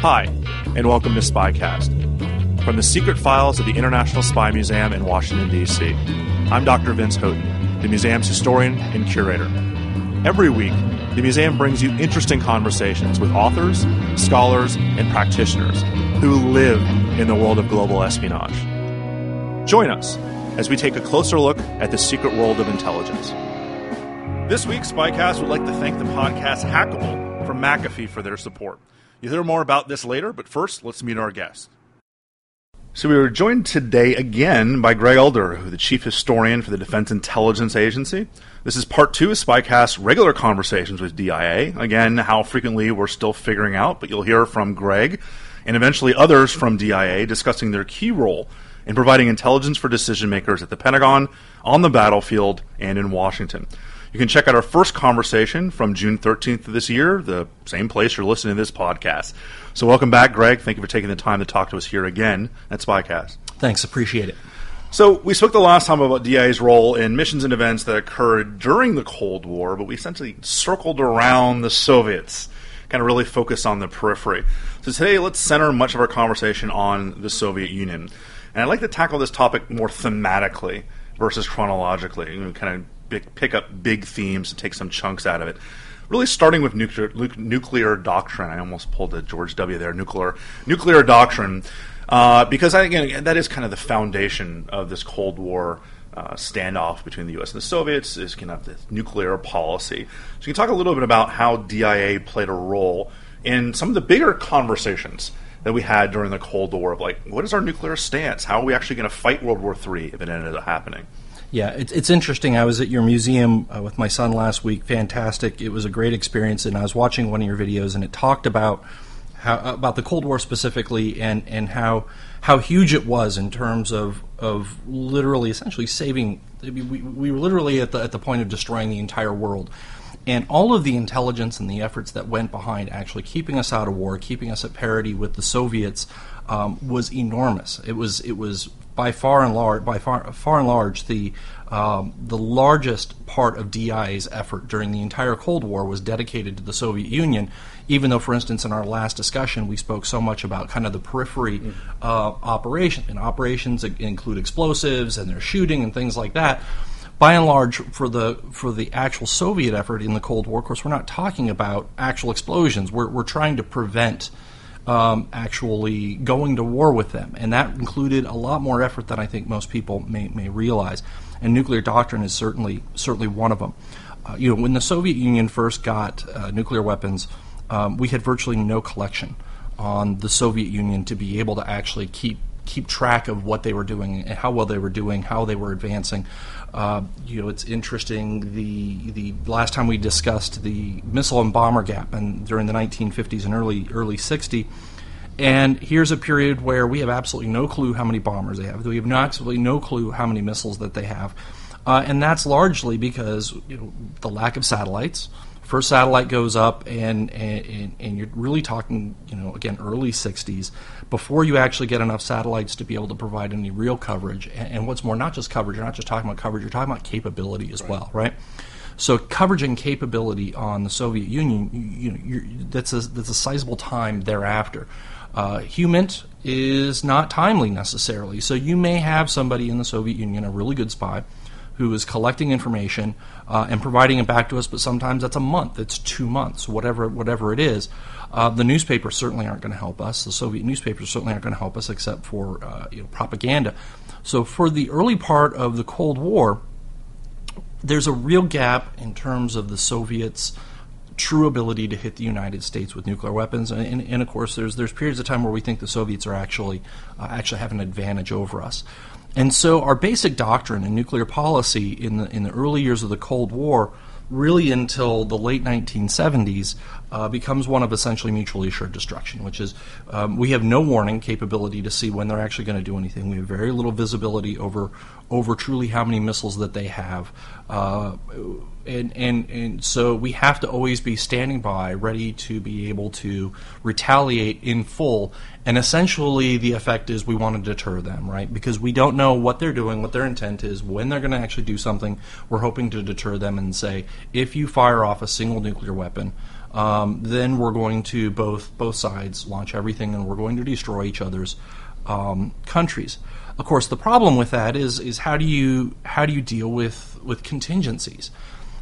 Hi, and welcome to Spycast. From the secret files of the International Spy Museum in Washington, D.C., I'm Dr. Vince Houghton, the museum's historian and curator. Every week, the museum brings you interesting conversations with authors, scholars, and practitioners who live in the world of global espionage. Join us as we take a closer look at the secret world of intelligence. This week, Spycast would like to thank the podcast Hackable from McAfee for their support. You'll hear more about this later, but first, let's meet our guest. So we were joined today again by Greg Elder, who the chief historian for the Defense Intelligence Agency. This is part two of Spycast's regular conversations with DIA. Again, how frequently we're still figuring out, but you'll hear from Greg and eventually others from DIA discussing their key role in providing intelligence for decision makers at the Pentagon, on the battlefield, and in Washington. You can check out our first conversation from June 13th of this year, the same place you're listening to this podcast. So, welcome back, Greg. Thank you for taking the time to talk to us here again at Spycast. Thanks, appreciate it. So, we spoke the last time about DIA's role in missions and events that occurred during the Cold War, but we essentially circled around the Soviets, kind of really focused on the periphery. So, today, let's center much of our conversation on the Soviet Union. And I'd like to tackle this topic more thematically versus chronologically, you know, kind of big, pick up big themes and take some chunks out of it. Really, starting with nuclear, nuclear doctrine. I almost pulled a George W. there. Nuclear nuclear doctrine, uh, because I, again that is kind of the foundation of this Cold War uh, standoff between the U.S. and the Soviets. Is kind of the nuclear policy. So you can talk a little bit about how DIA played a role in some of the bigger conversations that we had during the Cold War of like, what is our nuclear stance? How are we actually going to fight World War III if it ended up happening? Yeah, it's, it's interesting. I was at your museum uh, with my son last week. Fantastic. It was a great experience, and I was watching one of your videos, and it talked about how about the Cold War specifically, and, and how how huge it was in terms of of literally, essentially saving. We, we were literally at the at the point of destroying the entire world, and all of the intelligence and the efforts that went behind actually keeping us out of war, keeping us at parity with the Soviets, um, was enormous. It was it was by far and large, by far, far and large, the um, the largest part of DIA's effort during the entire Cold War was dedicated to the Soviet Union. Even though, for instance, in our last discussion, we spoke so much about kind of the periphery mm-hmm. uh, operation, and operations include explosives and their shooting and things like that. By and large, for the for the actual Soviet effort in the Cold War, of course, we're not talking about actual explosions. We're we're trying to prevent um, actually going to war with them, and that included a lot more effort than I think most people may, may realize. And nuclear doctrine is certainly certainly one of them. Uh, you know, when the Soviet Union first got uh, nuclear weapons, um, we had virtually no collection on the Soviet Union to be able to actually keep keep track of what they were doing and how well they were doing, how they were advancing. Uh, you know, it's interesting. The the last time we discussed the missile and bomber gap, and during the 1950s and early early 60s, and here's a period where we have absolutely no clue how many bombers they have. We have absolutely no clue how many missiles that they have, uh, and that's largely because you know, the lack of satellites first satellite goes up and, and, and you're really talking you know again early 60s before you actually get enough satellites to be able to provide any real coverage and, and what's more not just coverage you're not just talking about coverage you're talking about capability as right. well right so coverage and capability on the Soviet Union, you, you know, that's a that's a sizable time thereafter. Uh, HUMINT is not timely necessarily. So you may have somebody in the Soviet Union, a really good spy, who is collecting information uh, and providing it back to us, but sometimes that's a month, it's two months, whatever whatever it is. Uh, the newspapers certainly aren't going to help us. The Soviet newspapers certainly aren't going to help us, except for uh, you know, propaganda. So for the early part of the Cold War, there's a real gap in terms of the Soviets' true ability to hit the United States with nuclear weapons, and, and, and of course, there's there's periods of time where we think the Soviets are actually uh, actually have an advantage over us. And so, our basic doctrine in nuclear policy in the in the early years of the Cold War really until the late 1970s, uh, becomes one of essentially mutually assured destruction, which is um, we have no warning capability to see when they're actually going to do anything. We have very little visibility over over truly how many missiles that they have. Uh, and, and, and so we have to always be standing by, ready to be able to retaliate in full. And essentially, the effect is we want to deter them, right? Because we don't know what they're doing, what their intent is, when they're going to actually do something. We're hoping to deter them and say, if you fire off a single nuclear weapon, um, then we're going to both both sides launch everything, and we're going to destroy each other's um, countries. Of course, the problem with that is is how do you how do you deal with with contingencies?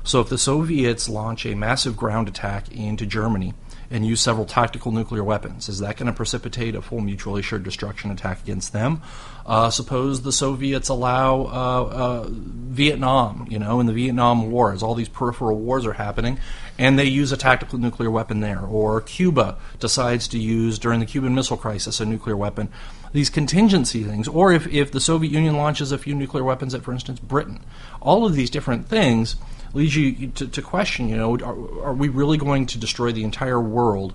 So if the Soviets launch a massive ground attack into Germany and use several tactical nuclear weapons, is that going to precipitate a full mutually assured destruction attack against them? Uh, suppose the Soviets allow uh, uh, Vietnam, you know, in the Vietnam War, as all these peripheral wars are happening, and they use a tactical nuclear weapon there. Or Cuba decides to use, during the Cuban Missile Crisis, a nuclear weapon. These contingency things. Or if, if the Soviet Union launches a few nuclear weapons at, for instance, Britain. All of these different things leads you to, to question, you know, are, are, we really going to destroy the entire world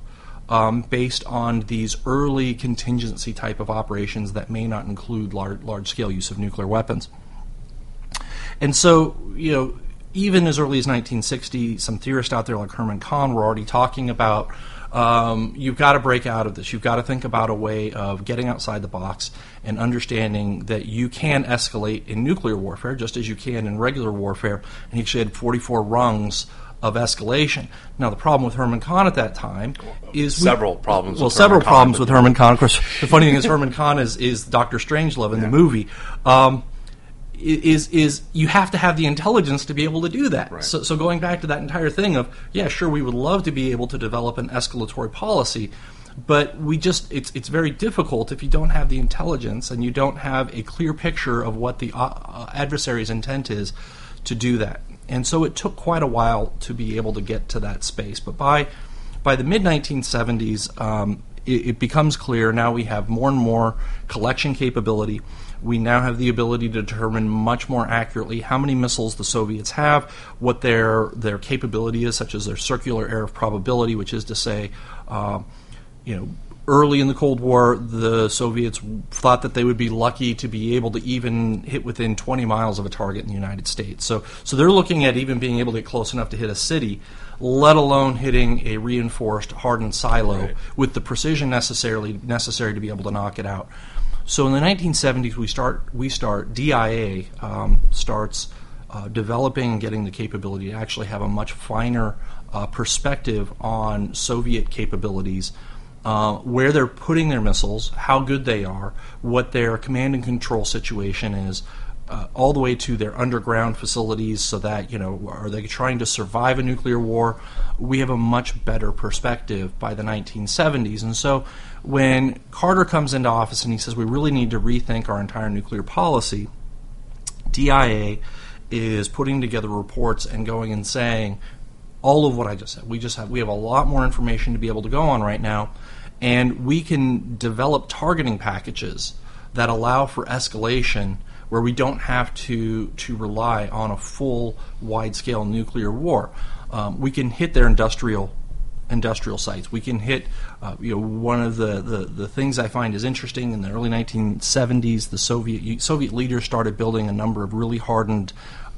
um, based on these early contingency type of operations that may not include large, large scale use of nuclear weapons? And so, you know, even as early as 1960, some theorists out there like Herman Kahn were already talking about um, you've got to break out of this. You've got to think about a way of getting outside the box and understanding that you can escalate in nuclear warfare just as you can in regular warfare. And he actually had 44 rungs of escalation. Now, the problem with Herman Kahn at that time is several we, problems. Well, several Herman problems Kahn, with Herman Kahn. Of course, the funny thing is Herman Kahn is, is Doctor Strangelove in yeah. the movie. Um, is is you have to have the intelligence to be able to do that. Right. So, so going back to that entire thing of yeah, sure, we would love to be able to develop an escalatory policy, but we just it's it's very difficult if you don't have the intelligence and you don't have a clear picture of what the uh, uh adversary's intent is to do that. And so it took quite a while to be able to get to that space. But by by the mid 1970s, um, it, it becomes clear now we have more and more collection capability we now have the ability to determine much more accurately how many missiles the Soviets have, what their their capability is, such as their circular error of probability, which is to say, uh, you know, early in the Cold War, the Soviets thought that they would be lucky to be able to even hit within 20 miles of a target in the United States. So, so they're looking at even being able to get close enough to hit a city, let alone hitting a reinforced, hardened silo right. with the precision necessarily necessary to be able to knock it out. So in the 1970s, we start we start DIA um, starts uh, developing and getting the capability to actually have a much finer uh, perspective on Soviet capabilities. Uh, where they're putting their missiles, how good they are, what their command and control situation is, uh, all the way to their underground facilities so that, you know, are they trying to survive a nuclear war? We have a much better perspective by the 1970s. And so when Carter comes into office and he says we really need to rethink our entire nuclear policy, DIA is putting together reports and going and saying all of what I just said. We just have we have a lot more information to be able to go on right now, and we can develop targeting packages that allow for escalation where we don't have to to rely on a full wide scale nuclear war. Um, we can hit their industrial industrial sites. We can hit, uh, you know, one of the, the, the things I find is interesting in the early 1970s, the Soviet Soviet leaders started building a number of really hardened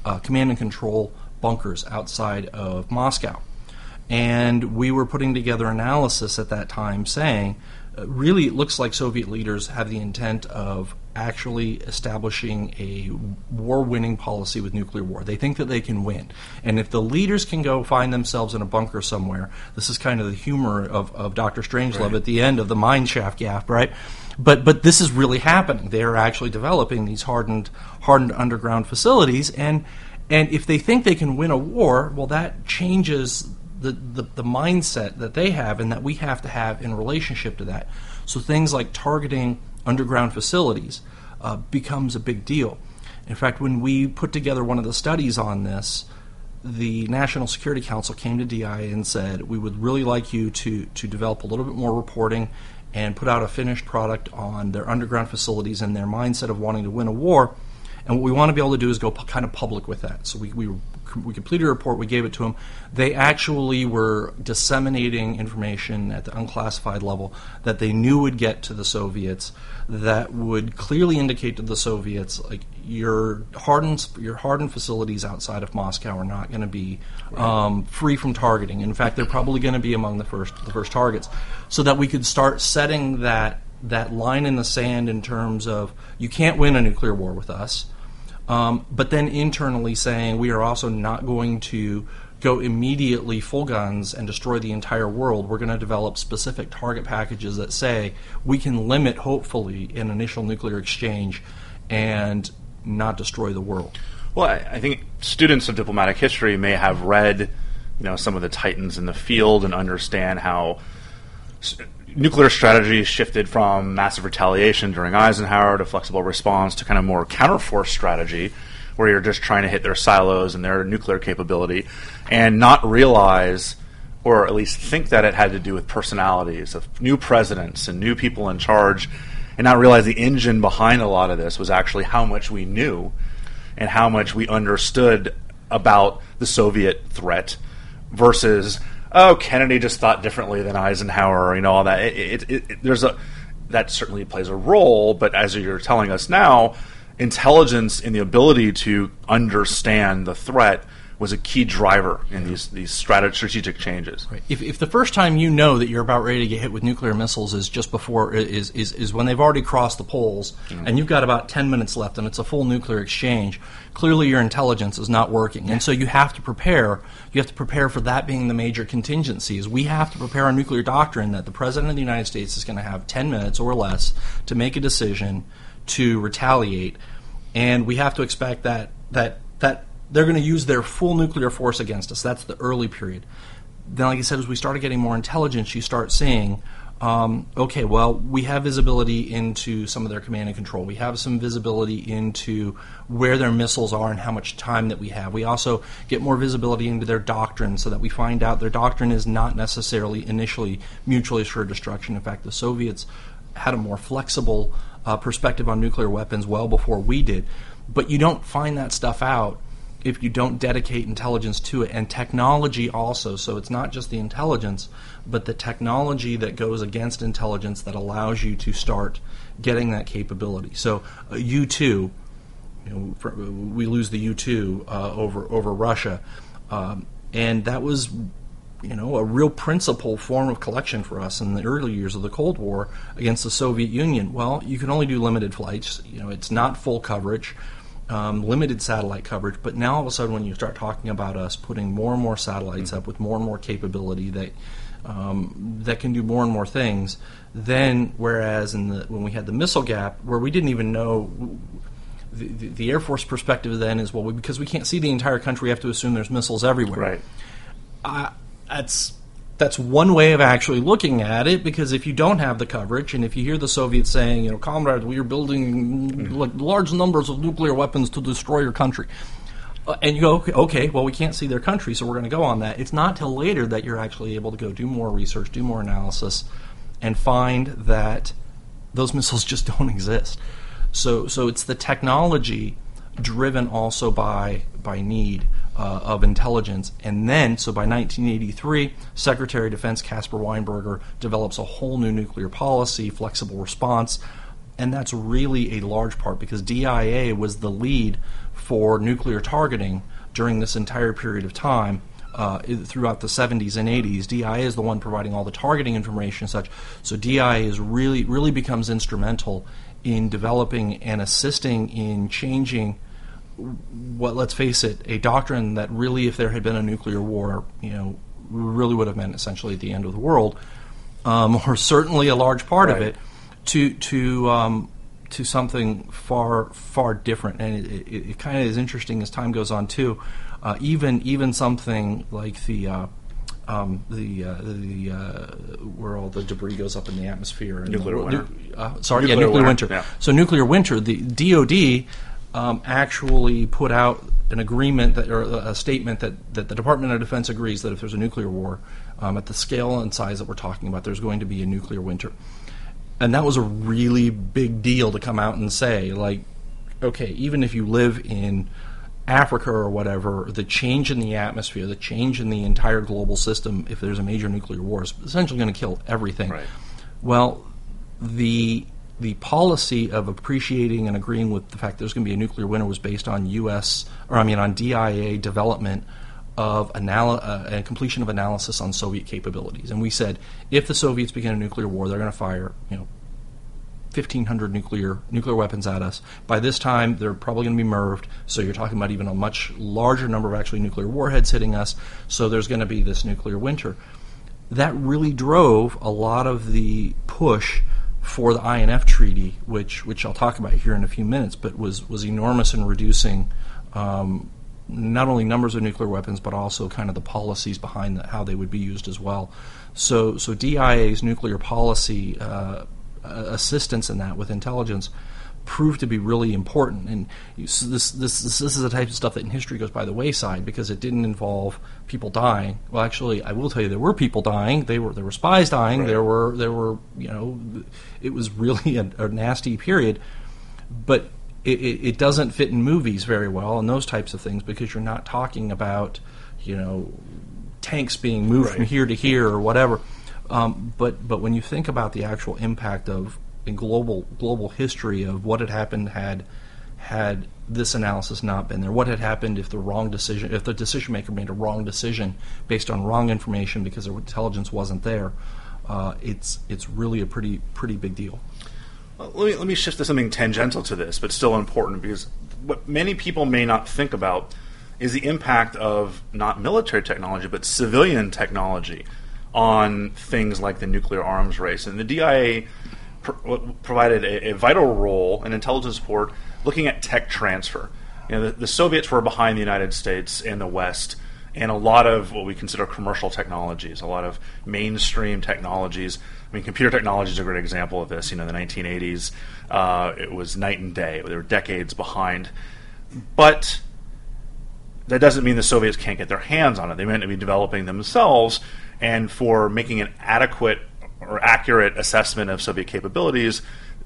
uh, command and control bunkers outside of Moscow. And we were putting together analysis at that time saying uh, really, it looks like Soviet leaders have the intent of actually establishing a war winning policy with nuclear war. They think that they can win. And if the leaders can go find themselves in a bunker somewhere, this is kind of the humor of, of Dr. Strangelove right. at the end of the mine shaft gap, right? But but this is really happening. They are actually developing these hardened hardened underground facilities and and if they think they can win a war, well that changes the, the, the mindset that they have and that we have to have in relationship to that. So things like targeting underground facilities uh, becomes a big deal. In fact, when we put together one of the studies on this, the National Security Council came to DI and said, We would really like you to, to develop a little bit more reporting and put out a finished product on their underground facilities and their mindset of wanting to win a war. And what we want to be able to do is go kind of public with that. So we, we we completed a report, we gave it to them. They actually were disseminating information at the unclassified level that they knew would get to the Soviets that would clearly indicate to the Soviets like your hardened your hardened facilities outside of Moscow are not going to be right. um, free from targeting. In fact, they're probably going to be among the first the first targets, so that we could start setting that that line in the sand in terms of you can't win a nuclear war with us. Um, but then internally saying we are also not going to go immediately full guns and destroy the entire world. We're going to develop specific target packages that say we can limit, hopefully, an initial nuclear exchange and not destroy the world. Well, I think students of diplomatic history may have read, you know, some of the titans in the field and understand how nuclear strategy shifted from massive retaliation during Eisenhower to flexible response to kind of more counterforce strategy, where you're just trying to hit their silos and their nuclear capability, and not realize, or at least think that it had to do with personalities of new presidents and new people in charge, and not realize the engine behind a lot of this was actually how much we knew and how much we understood about the Soviet threat versus oh, Kennedy just thought differently than Eisenhower, you know, all that. It, it, it, there's a that certainly plays a role, but as you're telling us now, intelligence and the ability to understand the threat was a key driver in these these strategic changes. Right. If, if the first time you know that you're about ready to get hit with nuclear missiles is just before is is, is when they've already crossed the poles mm-hmm. and you've got about ten minutes left and it's a full nuclear exchange, clearly your intelligence is not working, and so you have to prepare. You have to prepare for that being the major contingencies. We have to prepare a nuclear doctrine that the president of the United States is going to have ten minutes or less to make a decision to retaliate, and we have to expect that that that they're going to use their full nuclear force against us. That's the early period. Then, like I said, as we started getting more intelligence, you start seeing, um, okay, well, we have visibility into some of their command and control. We have some visibility into where their missiles are and how much time that we have. We also get more visibility into their doctrine so that we find out their doctrine is not necessarily initially mutually assured destruction. In fact, the Soviets had a more flexible uh, perspective on nuclear weapons well before we did. But you don't find that stuff out if you don't dedicate intelligence to it. And technology also. So it's not just the intelligence but the technology that goes against intelligence that allows you to start getting that capability. So uh, u2 you know, we lose the u2 uh, over over russia. Um, and that was you know a real principal form of collection for us in the early years of the cold war against the soviet union well you can only do limited flights you know it's not full coverage um, limited satellite coverage, but now all of a sudden, when you start talking about us putting more and more satellites mm-hmm. up with more and more capability that um, that can do more and more things, then whereas in the when we had the missile gap, where we didn't even know. The, the, the Air Force perspective then is well, we, because we can't see the entire country, we have to assume there's missiles everywhere. Right. Uh, that's that's one way of actually looking at it because if you don't have the coverage and if you hear the Soviets saying, you know, comrades, we are building mm-hmm. like large numbers of nuclear weapons to destroy your country. Uh, and you go, okay, okay, well, we can't see their country, so we're going to go on that. It's not till later that you're actually able to go do more research, do more analysis, and find that those missiles just don't exist. So, so it's the technology driven also by by need uh, of intelligence. And then, so by 1983, Secretary of Defense Caspar Weinberger develops a whole new nuclear policy, flexible response. And that's really a large part because DIA was the lead for nuclear targeting during this entire period of time uh, throughout the 70s and 80s. DIA is the one providing all the targeting information and such. So DIA is really really becomes instrumental in developing and assisting in changing what let's face it a doctrine that really if there had been a nuclear war you know really would have meant essentially the end of the world um, or certainly a large part right. of it to to um, to something far far different, and it, it, it kind of is interesting as time goes on too. Uh, even even something like the uh, um, the uh, the uh, where all the debris goes up in the atmosphere. And nuclear the, winter. Uh, sorry, nuclear yeah, nuclear winter. winter. Yeah. So nuclear winter. The DoD um, actually put out an agreement that, or a statement that, that the Department of Defense agrees that if there's a nuclear war, um, at the scale and size that we're talking about, there's going to be a nuclear winter and that was a really big deal to come out and say like okay even if you live in Africa or whatever, the change in the atmosphere, the change in the entire global system, if there's a major nuclear war, is essentially going to kill everything. Right. Well, the the policy of appreciating and agreeing with the fact there's going to be a nuclear winter was based on U.S. or I mean on DIA development of anal- uh, completion of analysis on Soviet capabilities. And we said if the Soviets begin a nuclear war, they're going to fire, you know, 1,500 nuclear nuclear weapons at us. By this time, they're probably going to be MIRVed. So you're talking about even a much larger number of actually nuclear warheads hitting us. So there's going to be this nuclear winter. That really drove a lot of the push for the INF treaty, which which I'll talk about here in a few minutes, but was was enormous in reducing um, not only numbers of nuclear weapons, but also kind of the policies behind the, how they would be used as well. So, so DIA's nuclear policy uh, assistance in that with intelligence proved to be really important. And this, this, this, this is the type of stuff that in history goes by the wayside because it didn't involve people dying. Well, actually, I will tell you there were people dying. They were there were spies dying. Right. There were there were you know, it was really a, a nasty period. But it, it, it doesn't fit in movies very well and those types of things because you're not talking about you know tanks being moved right. from here to here or whatever. Um, but but when you think about the actual impact of in global global history of what had happened had had this analysis not been there, what had happened if the wrong decision if the decision maker made a wrong decision based on wrong information because their intelligence wasn't there, uh, it's it's really a pretty pretty big deal. Well, let me let me shift to something tangential to this, but still important because what many people may not think about is the impact of not military technology but civilian technology on things like the nuclear arms race. And the DIA pr- provided a, a, vital role in intelligence support looking at tech transfer. You know, the, the Soviets were behind the United States and the West and a lot of what we consider commercial technologies, a lot of mainstream technologies. I mean, computer technology is a great example of this. You know, the 1980s, uh, it was night and day. They were decades behind. But that doesn't mean the Soviets can't get their hands on it. They meant to be developing themselves, and for making an adequate or accurate assessment of Soviet capabilities,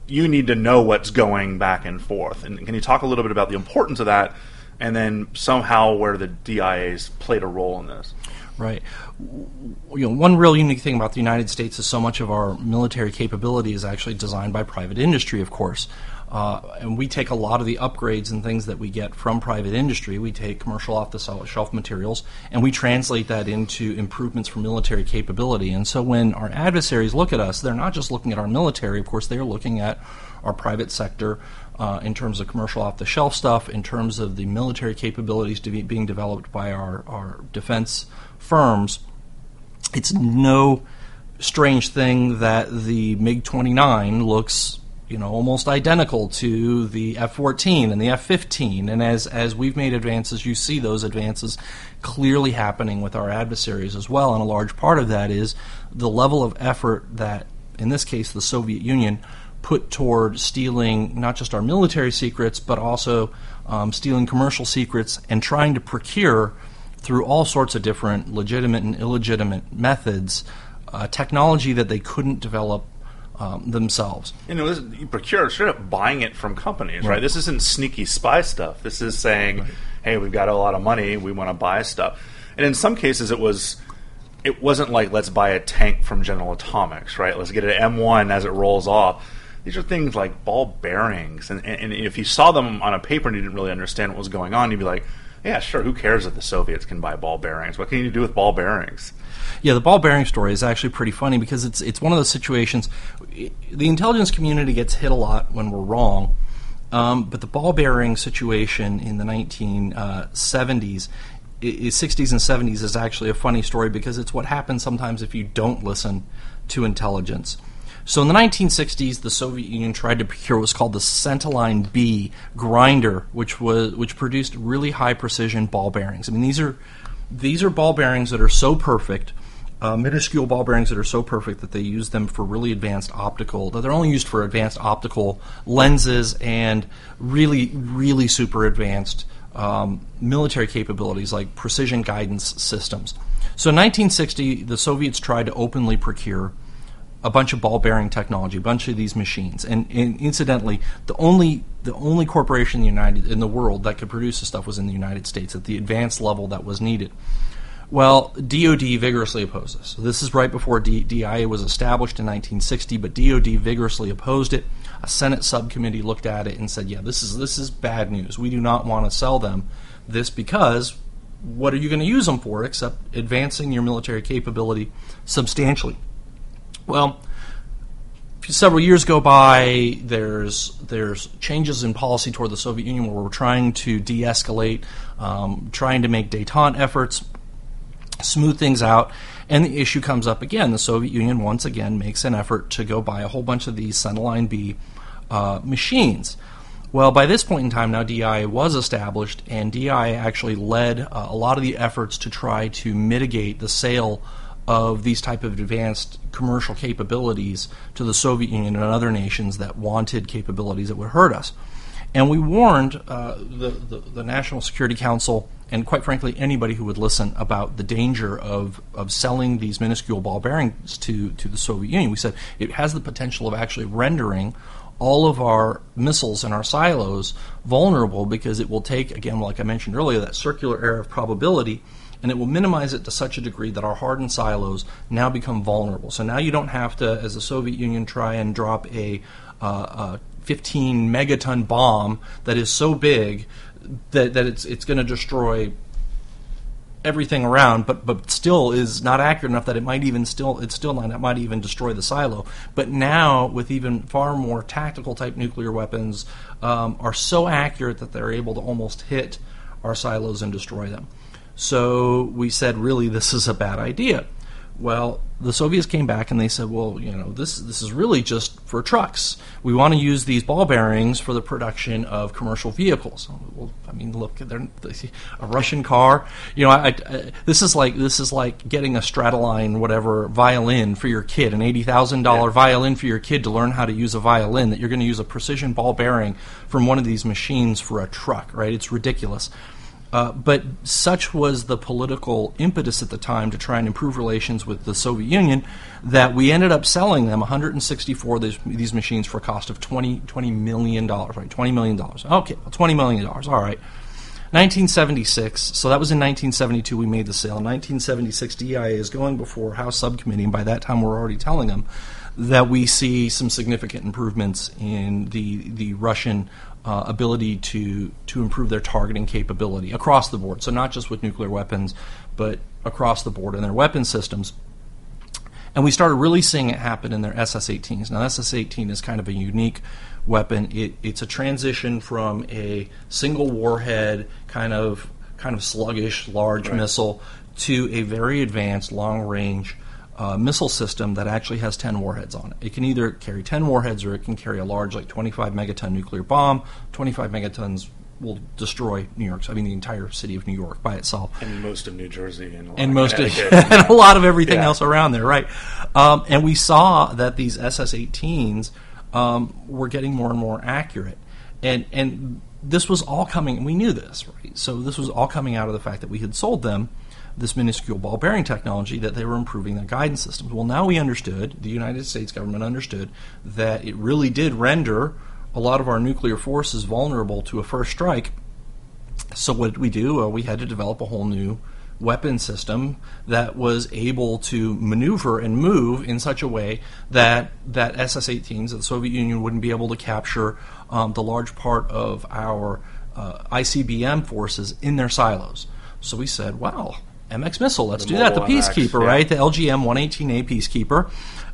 you need to know what's going back and forth. And can you talk a little bit about the importance of that and then somehow where the DIAs played a role in this. Right. You know, one real unique thing about the United States is so much of our military capability is actually designed by private industry, of course. Uh, and we take a lot of the upgrades and things that we get from private industry. We take commercial off the shelf materials and we translate that into improvements for military capability. And so when our adversaries look at us, they're not just looking at our military, of course, they're looking at our private sector uh, in terms of commercial off the shelf stuff, in terms of the military capabilities be being developed by our, our defense firms. It's no strange thing that the MiG 29 looks you know almost identical to the F-14 and the F-15 and as as we've made advances you see those advances clearly happening with our adversaries as well. And a large part of that is the level of effort that in this case the Soviet Union put toward stealing not just our military secrets, but also um, stealing commercial secrets and trying to procure through all sorts of different legitimate and illegitimate methods uh, technology that they couldn't develop um, themselves. You know, this, you procure straight up buying it from companies, right? right? This isn't sneaky spy stuff. This is saying, right. hey, we've got a lot of money, we want to buy stuff. And in some cases, it was it wasn't like let's buy a tank from General Atomics, right? Let's get an M1 as it rolls off these are things like ball bearings, and, and, and, if you saw them on a paper and you didn't really understand what was going on, you'd be like, Yeah, sure. Who cares if the Soviets can buy ball bearings? What can you do with ball bearings? Yeah, the ball bearing story is actually pretty funny because it's it's one of those situations. The intelligence community gets hit a lot when we're wrong, um, but the ball bearing situation in the 1970s, uh, 60s and 70s is actually a funny story because it's what happens sometimes if you don't listen to intelligence. So in the 1960s, the Soviet Union tried to procure what's called the Centalign B grinder, which was which produced really high precision ball bearings. I mean, these are these are ball bearings that are so perfect, uh, minuscule ball bearings that are so perfect that they use them for really advanced optical. That they're only used for advanced optical lenses and really, really super advanced um, military capabilities like precision guidance systems. So in 1960, the Soviets tried to openly procure a bunch of ball bearing technology, a bunch of these machines. And, and, incidentally, the only the only corporation in the United in the world that could produce this stuff was in the United States at the advanced level that was needed. Well, DoD vigorously opposed this. So this is right before D- DIA was established in 1960, but DoD vigorously opposed it. A Senate subcommittee looked at it and said, "Yeah, this is this is bad news. We do not want to sell them this because what are you going to use them for except advancing your military capability substantially?" Well, several years go by. There's there's changes in policy toward the Soviet Union where we're trying to de-escalate, um, trying to make détente efforts, smooth things out, and the issue comes up again. The Soviet Union once again makes an effort to go buy a whole bunch of these Centalign B uh, machines. Well, by this point in time, now DI was established, and DI actually led uh, a lot of the efforts to try to mitigate the sale of these type of advanced commercial capabilities to the Soviet Union and other nations that wanted capabilities that would hurt us. And we warned uh, the, the, the, National Security Council and, quite frankly, anybody who would listen about the danger of, of selling these minuscule ball bearings to, to the Soviet Union. We said it has the potential of actually rendering all of our missiles and our silos vulnerable because it will take, again, like I mentioned earlier, that circular error of probability and it will minimize it to such a degree that our hardened silos now become vulnerable. So now you don't have to, as the Soviet Union, try and drop a, uh, a 15 megaton bomb that is so big that, that it's, it's going to destroy everything around, but but still is not accurate enough that it might even still it's still not it might even destroy the silo. But now with even far more tactical type nuclear weapons um, are so accurate that they're able to almost hit our silos and destroy them. So we said, really, this is a bad idea. Well, the Soviets came back and they said, well, you know, this this is really just for trucks. We want to use these ball bearings for the production of commercial vehicles. Well, I mean, look, they're, a Russian car. You know, I, I, this is like this is like getting a Stratoline whatever violin for your kid, an eighty thousand dollar violin for your kid to learn how to use a violin. That you're going to use a precision ball bearing from one of these machines for a truck, right? It's ridiculous. Uh, but such was the political impetus at the time to try and improve relations with the Soviet Union that we ended up selling them 164 of these, these machines for a cost of 20, $20 million, right? $20 million. Okay, well, $20 million, all right. 1976, so that was in 1972 we made the sale. 1976, DIA is going before House Subcommittee, and by that time we're already telling them that we see some significant improvements in the, the Russian uh, ability to to improve their targeting capability across the board. So not just with nuclear weapons, but across the board in their weapon systems. And we started really seeing it happen in their SS-18s. Now, SS-18 is kind of a unique weapon. It, it's a transition from a single warhead kind of kind of sluggish large right. missile to a very advanced long range uh, missile system that actually has 10 warheads on it. It can either carry 10 warheads or it can carry a large, like 25 megaton nuclear bomb. 25 megatons will destroy New York. I mean, the entire city of New York by itself, and most of New Jersey, and, and most of, and a lot of everything yeah. else around there, right? Um, and we saw that these SS-18s um, were getting more and more accurate, and and this was all coming. We knew this, right? So this was all coming out of the fact that we had sold them this minuscule ball bearing technology that they were improving their guidance systems. Well, now we understood, the United States government understood, that it really did render a lot of our nuclear forces vulnerable to a first strike. So, what did we do? we had to develop a whole new weapon system that was able to maneuver and move in such a way that that SS-18s, the Soviet Union, wouldn't be able to capture um, the large part of our uh, ICBM forces in their silos. So we said, well, MX missile, let's The do that. The Mobile MX, Peacekeeper, yeah. right? The LGM 118A Peacekeeper,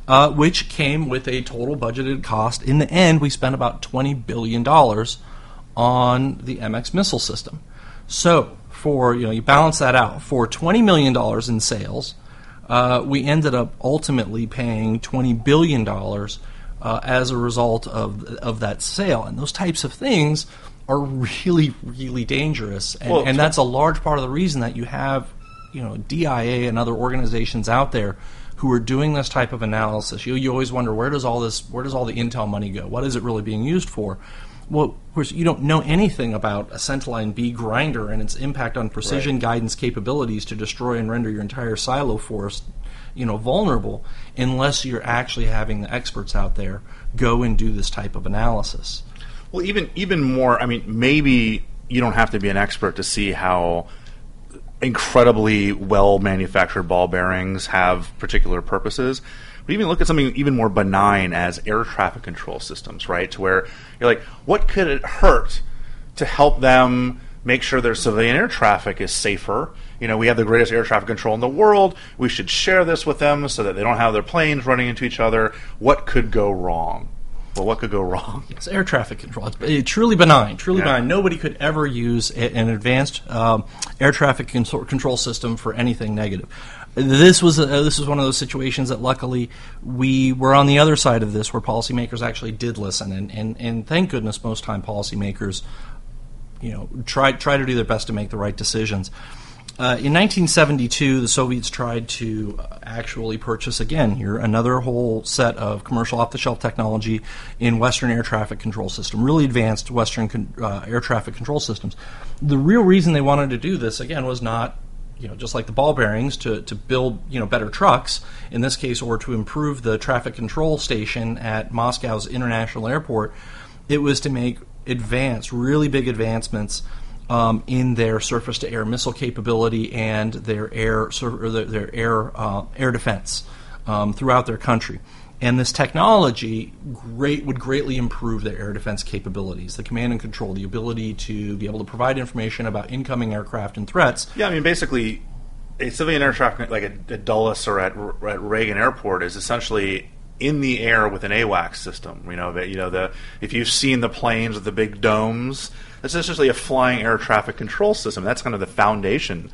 uh, which came with a total budgeted cost. In the end, we spent about $20 billion on the MX missile system. So, for, you know, you balance that out, for $20 million in sales, uh, we ended up ultimately paying $20 billion uh, as a result of, of that sale. And those types of things are really, really dangerous. And, Well, and that's a large part of the reason that you have, you know, DIA and other organizations out there who are doing this type of analysis. You, you always wonder where does all this, where does all the intel money go? What is it really being used for? Well, of course, you don't know anything about a Centalign B grinder and its impact on precision Right. guidance capabilities to destroy and render your entire silo force, you know, vulnerable, unless you're actually having the experts out there go and do this type of analysis. Well, even even more. I mean, maybe you don't have to be an expert to see how incredibly well manufactured ball bearings have particular purposes. But even look at something even more benign as air traffic control systems, right? To where you're like, what could it hurt to help them make sure their civilian air traffic is safer? You know, we have the greatest air traffic control in the world. We should share this with them so that they don't have their planes running into each other. What could go wrong? Well, what could go wrong? It's air traffic control. It's uh, truly benign. Truly Yeah. benign. Nobody could ever use a- an advanced um, air traffic control, control system for anything negative. This was a, this was one of those situations that luckily we were on the other side of this, where policymakers actually did listen, and, and, and thank goodness most time policymakers you know try try to do their best to make the right decisions. Uh, in 1972, the Soviets tried to uh, actually purchase again here another whole set of commercial off-the-shelf technology in Western air traffic control system, really advanced Western con- uh, air traffic control systems. The real reason they wanted to do this again was not you know, just like the ball bearings, to, to build you know better trucks in this case, or to improve the traffic control station at Moscow's international airport, it was to make advance, really big advancements um, in their surface-to-air missile capability and their air sur- their, their air uh, air defense um, throughout their country. And this technology great would greatly improve their air defense capabilities, the command and control, the ability to be able to provide information about incoming aircraft and threats. Yeah, I mean, basically, a civilian air traffic, like at, at Dulles or at, at Reagan Airport, is essentially in the air with an AWACS system. You know, that you know the if you've seen the planes with the big domes, that's essentially a flying air traffic control system. That's kind of the foundation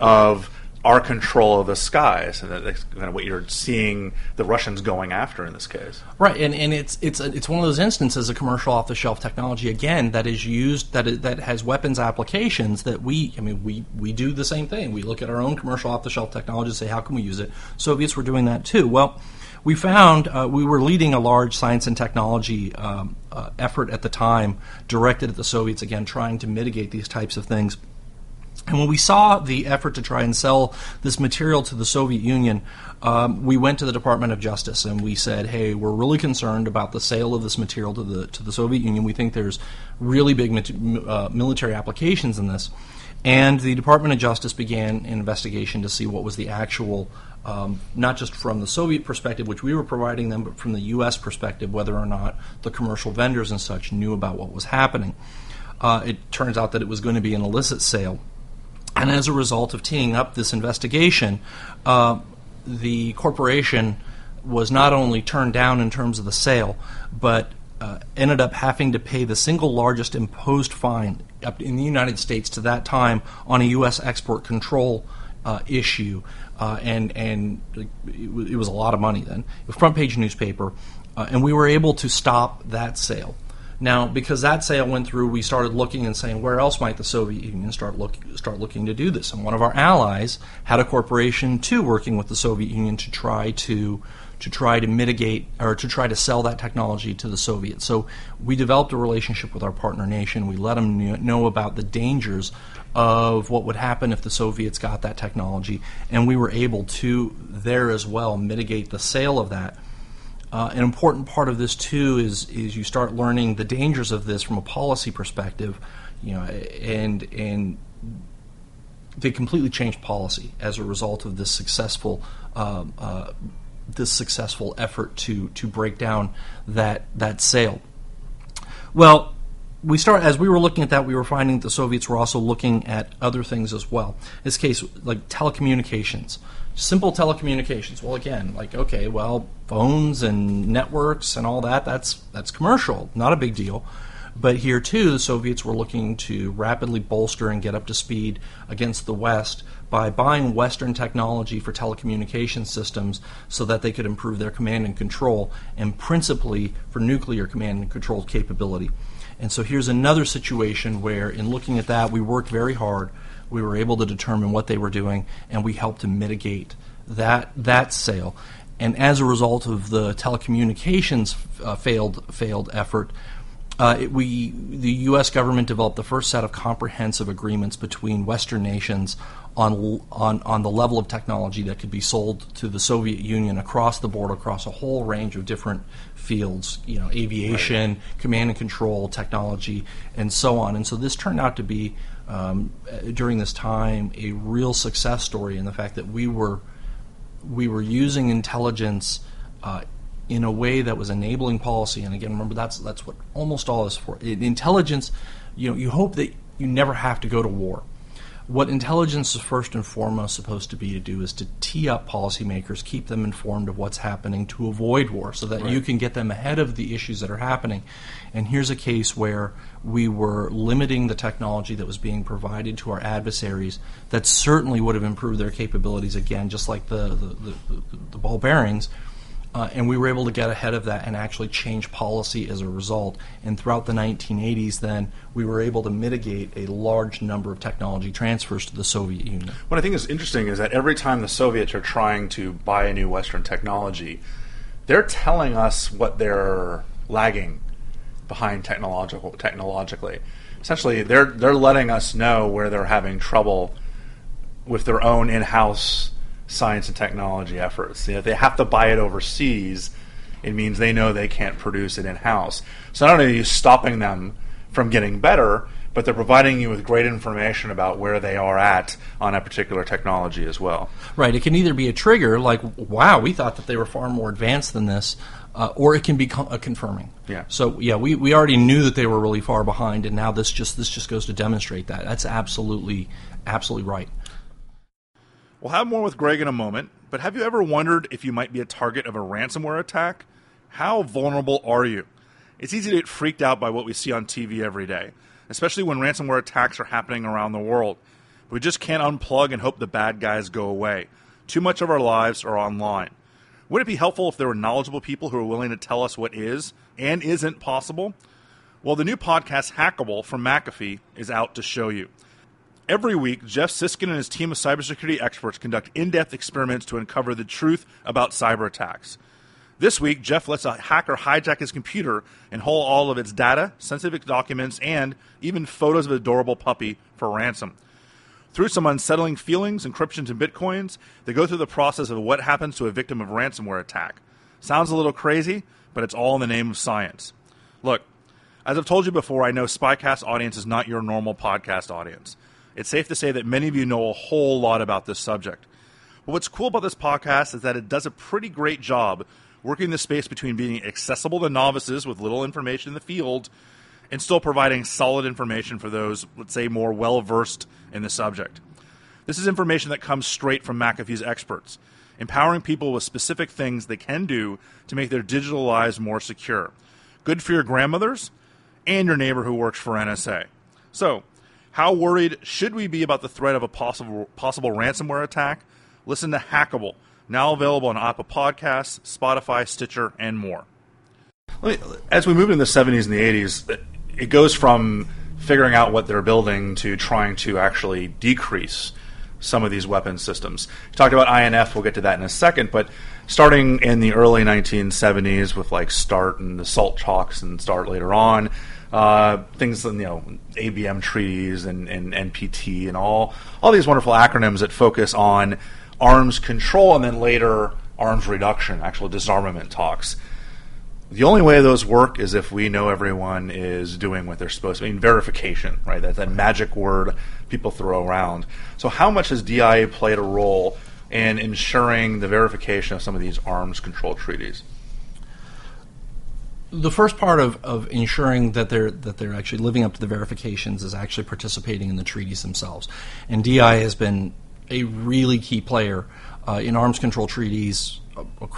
of our control of the skies, and that's kind of what you're seeing the Russians going after in this case. Right, and, and it's it's it's one of those instances of commercial off the shelf technology again that is used that is, that has weapons applications that we I mean we we do the same thing. We look at our own commercial off the shelf technology and say how can we use it. Soviets were doing that too. Well, we found uh, we were leading a large science and technology um, uh, effort at the time directed at the Soviets again, trying to mitigate these types of things. And when we saw the effort to try and sell this material to the Soviet Union, um, we went to the Department of Justice and we said, "Hey, we're really concerned about the sale of this material to the to the Soviet Union. We think there's really big uh, military applications in this." And the Department of Justice began an investigation to see what was the actual, um, not just from the Soviet perspective, which we were providing them, but from the U.S. perspective, whether or not the commercial vendors and such knew about what was happening. Uh, it turns out that it was going to be an illicit sale. And as a result of teeing up this investigation, uh, the corporation was not only turned down in terms of the sale, but uh, ended up having to pay the single largest imposed fine in the United States to that time on a U.S. export control uh, issue, uh, and and it, wa- it was a lot of money then. Front page newspaper, uh, and we were able to stop that sale. Now, because that sale went through, we started looking and saying, where else might the Soviet Union start look, start looking to do this? And one of our allies had a corporation too, working with the Soviet Union to try to to try to mitigate or to try to sell that technology to the Soviets. So we developed a relationship with our partner nation. We let them know about the dangers of what would happen if the Soviets got that technology, and we were able to there as well mitigate the sale of that. Uh, an important part of this too is is you start learning the dangers of this from a policy perspective, you know, and and they completely changed policy as a result of this successful um, uh, this successful effort to to break down that that sale. Well, we start as we were looking at that, we were finding that the Soviets were also looking at other things as well. In this case, like telecommunications, simple telecommunications. Well, again, like okay, well, phones and networks and all that that's that's commercial, not a big deal. But here too, the Soviets were looking to rapidly bolster and get up to speed against the West by buying Western technology for telecommunication systems so that they could improve their command and control, and principally for nuclear command and control capability. And so here's another situation where, in looking at that, we worked very hard. We were able to determine what they were doing, and we helped to mitigate that that sale. And as a result of the telecommunications uh, failed failed effort, uh, it, we the U.S. government developed the first set of comprehensive agreements between Western nations on on on the level of technology that could be sold to the Soviet Union across the board, across a whole range of different fields, you know, aviation, right. command and control, technology, and so on. And so this turned out to be um, during this time a real success story in the fact that we were we were using intelligence. Uh, in a way that was enabling policy. And again, remember that's that's what almost all is for. In intelligence, you know, you hope that you never have to go to war. What intelligence is first and foremost supposed to be to do is to tee up policymakers, keep them informed of what's happening to avoid war, so that right. you can get them ahead of the issues that are happening. And here's a case where we were limiting the technology that was being provided to our adversaries that certainly would have improved their capabilities again, just like the, the, the, the, the ball bearings uh, and we were able to get ahead of that and actually change policy as a result. And throughout the 1980s, then we were able to mitigate a large number of technology transfers to the Soviet Union. What I think is interesting is that every time the Soviets are trying to buy a new Western technology, they're telling us what they're lagging behind technological technologically. Essentially, they're they're letting us know where they're having trouble with their own in-house science and technology efforts. You know, if they have to buy it overseas, it means they know they can't produce it in house. So not only are you stopping them from getting better, but they're providing you with great information about where they are at on a particular technology as well. Right. It can either be a trigger, like, wow, we thought that they were far more advanced than this, uh, or it can be a confirming. Yeah. So yeah, we, we already knew that they were really far behind, and now this just this just goes to demonstrate that. That's absolutely absolutely right. We'll have more with Greg in a moment, but have you ever wondered if you might be a target of a ransomware attack? How vulnerable are you? It's easy to get freaked out by what we see on TV every day, especially when ransomware attacks are happening around the world. But We just can't unplug and hope the bad guys go away. Too much of our lives are online. Would it be helpful if there were knowledgeable people who are willing to tell us what is and isn't possible? Well, the new podcast Hackable from McAfee is out to show you. Every week, Geoff Siskind and his team of cybersecurity experts conduct in depth experiments to uncover the truth about cyber attacks. This week, Jeff lets a hacker hijack his computer and haul all of its data, sensitive documents, and even photos of an adorable puppy for ransom. Through some unsettling feelings, encryptions, and bitcoins, they go through the process of what happens to a victim of ransomware attack. Sounds a little crazy, but it's all in the name of science. Look, as I've told you before, I know Spycast audience is not your normal podcast audience it's safe to say that many of you know a whole lot about this subject. But what's cool about this podcast is that it does a pretty great job working the space between being accessible to novices with little information in the field and still providing solid information for those, let's say, more well versed in the subject. This is information that comes straight from McAfee's experts, empowering people with specific things they can do to make their digital lives more secure. Good for your grandmothers and your neighbor who works for NSA. So, how worried should we be about the threat of a possible possible ransomware attack? Listen to Hackable, now available on Apple Podcasts, Spotify, Stitcher, and more. As we move into the 70s and the 80s, it goes from figuring out what they're building to trying to actually decrease some of these weapon systems. You talked about INF, we'll get to that in a second, but starting in the early 1970s with like START and the SALT talks and START later on, uh, things you know ABM treaties and, and NPT and all all these wonderful acronyms that focus on arms control and then later arms reduction, actual disarmament talks. The only way those work is if we know everyone is doing what they're supposed to. I mean, verification, right? That's that magic word people throw around. So, how much has DIA played a role in ensuring the verification of some of these arms control treaties? The first part of, of ensuring that they're that they're actually living up to the verifications is actually participating in the treaties themselves, and DI has been a really key player uh, in arms control treaties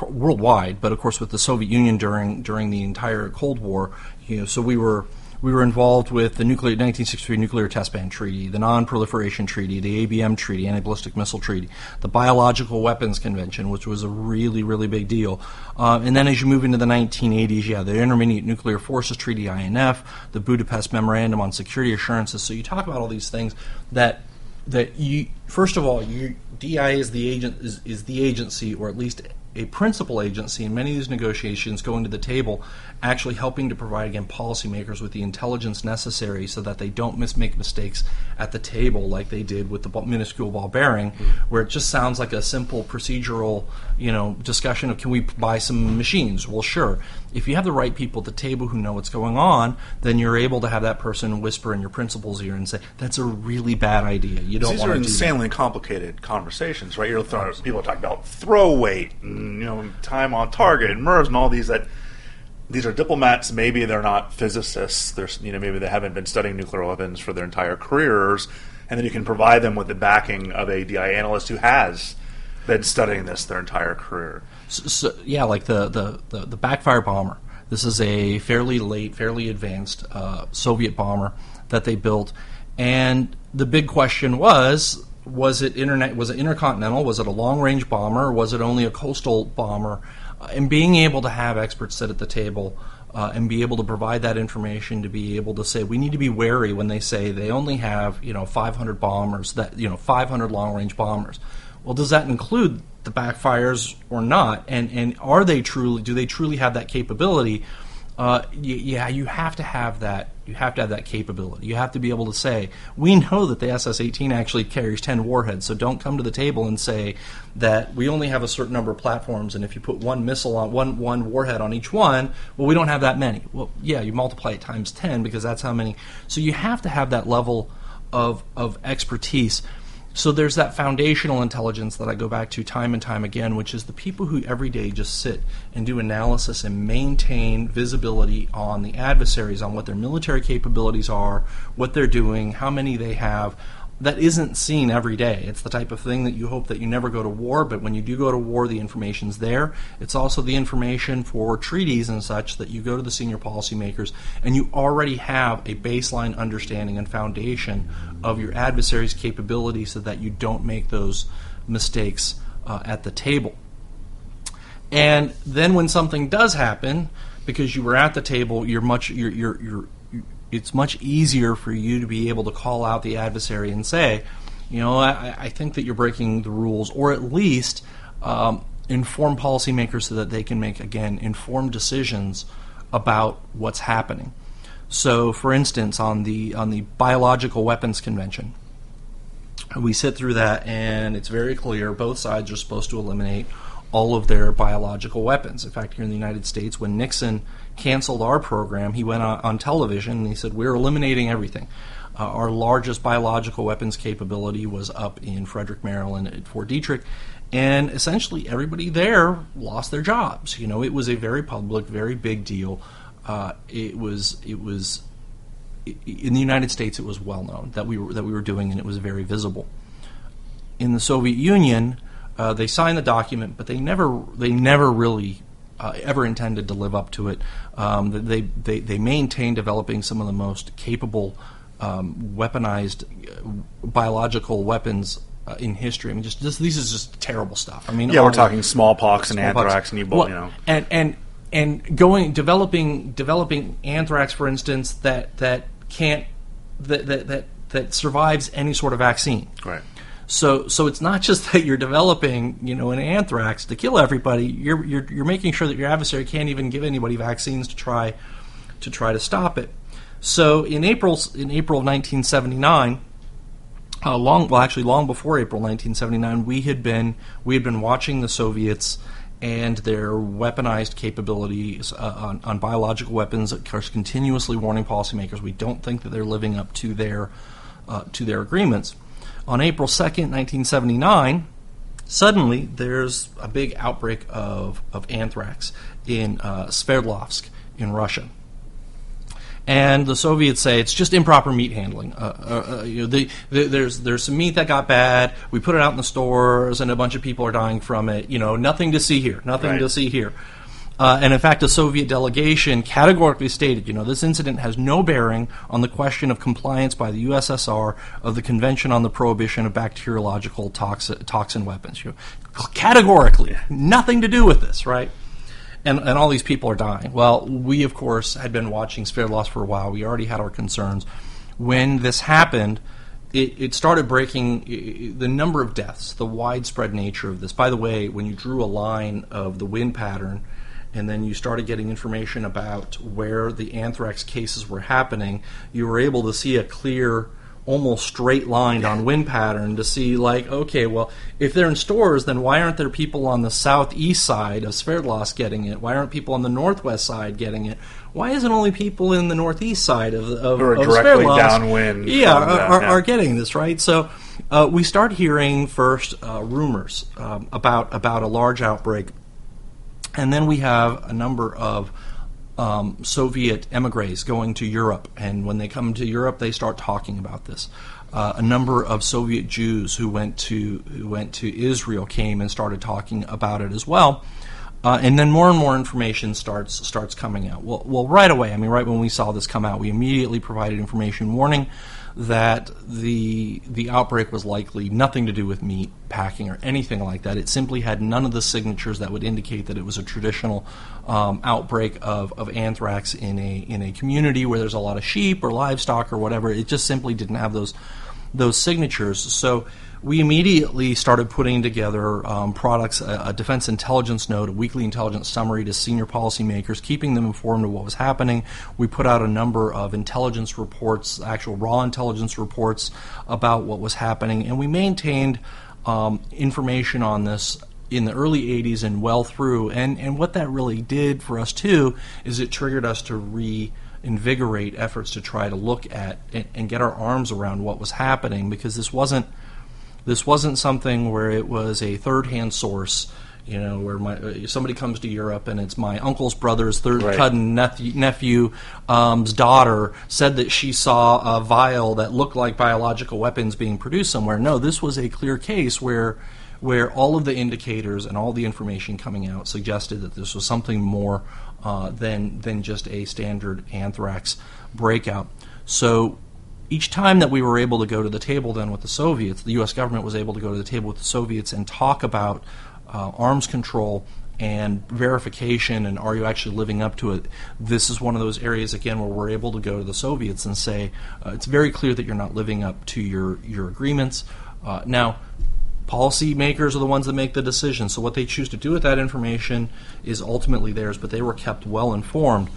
worldwide, but of course with the Soviet Union during during the entire Cold War, you know, so we were we were involved with the nuclear 1963 Nuclear Test Ban Treaty, the Non-Proliferation Treaty, the ABM Treaty, Anti-Ballistic Missile Treaty, the Biological Weapons Convention, which was a really really big deal. Uh, and then as you move into the 1980s, yeah, the Intermediate Nuclear Forces Treaty (INF), the Budapest Memorandum on Security Assurances. So you talk about all these things that that you first of all you DI is the agent is, is the agency or at least a principal agency in many of these negotiations going to the table, actually helping to provide again policymakers with the intelligence necessary so that they don't mis- make mistakes at the table like they did with the minuscule ball bearing, mm. where it just sounds like a simple procedural, you know, discussion of can we buy some machines? Well, sure. If you have the right people at the table who know what's going on, then you're able to have that person whisper in your principal's ear and say, "That's a really bad idea. You don't." These are insanely complicated conversations, right? You're throwing, people talk about throw weight. And, you know, time on target and MIRVs and all these that these are diplomats. Maybe they're not physicists. There's you know maybe they haven't been studying nuclear weapons for their entire careers, and then you can provide them with the backing of a DI analyst who has been studying this their entire career. So, so, yeah, like the, the, the, the, backfire bomber. This is a fairly late, fairly advanced uh, Soviet bomber that they built, and the big question was was it internet? Was it intercontinental? Was it a long range bomber? Was it only a coastal bomber? And being able to have experts sit at the table uh, and be able to provide that information to be able to say we need to be wary when they say they only have you know 500 bombers that you know 500 long range bombers. Well, does that include the backfires or not? And and are they truly do they truly have that capability? Uh, yeah, you have to have that. You have to have that capability. You have to be able to say, we know that the SS-18 actually carries 10 warheads, so don't come to the table and say that we only have a certain number of platforms, and if you put one missile on one one warhead on each one, well, we don't have that many. Well, yeah, you multiply it times 10 because that's how many. So you have to have that level of of expertise. So there's that foundational intelligence that I go back to time and time again, which is the people who every day just sit and do analysis and maintain visibility on the adversaries, on what their military capabilities are, what they're doing, how many they have, that isn't seen every day. It's the type of thing that you hope that you never go to war, but when you do go to war, the information's there. It's also the information for treaties and such that you go to the senior policymakers and you already have a baseline understanding and foundation of your adversary's capability so that you don't make those mistakes uh, at the table. And then when something does happen, because you were at the table, you're much you're you're, you're it's much easier for you to be able to call out the adversary and say, you know, I, I think that you're breaking the rules, or at least um, inform policymakers so that they can make, again, informed decisions about what's happening. So, for instance, on the on the Biological Weapons Convention, we sit through that, and it's very clear both sides are supposed to eliminate all of their biological weapons. In fact, here in the United States, when Nixon canceled our program, he went on, on television and he said, We're eliminating everything. Uh, our largest biological weapons capability was up in Frederick, Maryland at Fort Detrick. And essentially, everybody there lost their jobs. You know, it was a very public, very big deal. Uh, it was, it was, in the United States, it was well known that we were that we were doing, and it was very visible. In the Soviet Union, uh, they signed the document, but they never they never really uh, ever intended to live up to it. Um, they, they they maintained developing some of the most capable um, weaponized uh, biological weapons uh, in history. I mean, just, just these is just terrible stuff. I mean, yeah, we're talking smallpox and smallpox. anthrax and Ebola. Well, you know, and and and going developing developing anthrax, for instance, that that can't that that that, that survives any sort of vaccine. Right. So, so it's not just that you're developing, you know, an anthrax to kill everybody. You're, you're, you're making sure that your adversary can't even give anybody vaccines to try, to try to stop it. So, in April, in April of 1979, uh, long, well, actually, long before April 1979, we had been, we had been watching the Soviets and their weaponized capabilities uh, on, on, biological weapons. Of course, continuously warning policymakers we don't think that they're living up to their, uh, to their agreements. On April 2nd, 1979, suddenly there's a big outbreak of, of anthrax in uh, Sverdlovsk in Russia. And the Soviets say it's just improper meat handling. Uh, uh, uh, you know, the, the, there's there's some meat that got bad. We put it out in the stores, and a bunch of people are dying from it. You know, nothing to see here. Nothing Right. to see here. Uh, and in fact, a Soviet delegation categorically stated, you know, this incident has no bearing on the question of compliance by the USSR of the Convention on the Prohibition of Bacteriological toxi- Toxin Weapons. You know, categorically, nothing to do with this, right? And, and all these people are dying. Well, we, of course, had been watching Sverdlovsk for a while. We already had our concerns. When this happened, it, it started breaking the number of deaths, the widespread nature of this. By the way, when you drew a line of the wind pattern, and then you started getting information about where the anthrax cases were happening, you were able to see a clear, almost straight line on wind pattern to see, like, okay, well, if they're in stores, then why aren't there people on the southeast side of Sverdlovsk getting it? Why aren't people on the northwest side getting it? Why isn't only people in the northeast side of, of, of directly Sverdlovsk downwind Yeah, are, that, are, yeah. are getting this right. So uh, we start hearing first uh, rumors um, about about a large outbreak, and then we have a number of um, Soviet emigres going to Europe, and when they come to Europe, they start talking about this. Uh, a number of Soviet Jews who went to who went to Israel came and started talking about it as well. Uh, and then more and more information starts starts coming out. Well, well, right away. I mean, right when we saw this come out, we immediately provided information warning that the the outbreak was likely nothing to do with meat packing or anything like that. It simply had none of the signatures that would indicate that it was a traditional um, outbreak of, of anthrax in a in a community where there's a lot of sheep or livestock or whatever. It just simply didn't have those those signatures. So we immediately started putting together um, products, a, a defense intelligence note, a weekly intelligence summary to senior policymakers, keeping them informed of what was happening. We put out a number of intelligence reports, actual raw intelligence reports about what was happening, and we maintained um, information on this in the early 80s and well through. And, and what that really did for us, too, is it triggered us to re invigorate efforts to try to look at and, and get our arms around what was happening because this wasn't this wasn't something where it was a third hand source you know where my uh, somebody comes to Europe and it's my uncle's brother's third Right. cousin nephew, nephew um's daughter said that she saw a vial that looked like biological weapons being produced somewhere no this was a clear case where where all of the indicators and all the information coming out suggested that this was something more uh, than than just a standard anthrax breakout. So each time that we were able to go to the table then with the Soviets, the U.S. government was able to go to the table with the Soviets and talk about uh, arms control and verification and are you actually living up to it. This is one of those areas again where we're able to go to the Soviets and say uh, it's very clear that you're not living up to your your agreements. Uh, now policymakers are the ones that make the decision. So what they choose to do with that information is ultimately theirs, but they were kept well informed.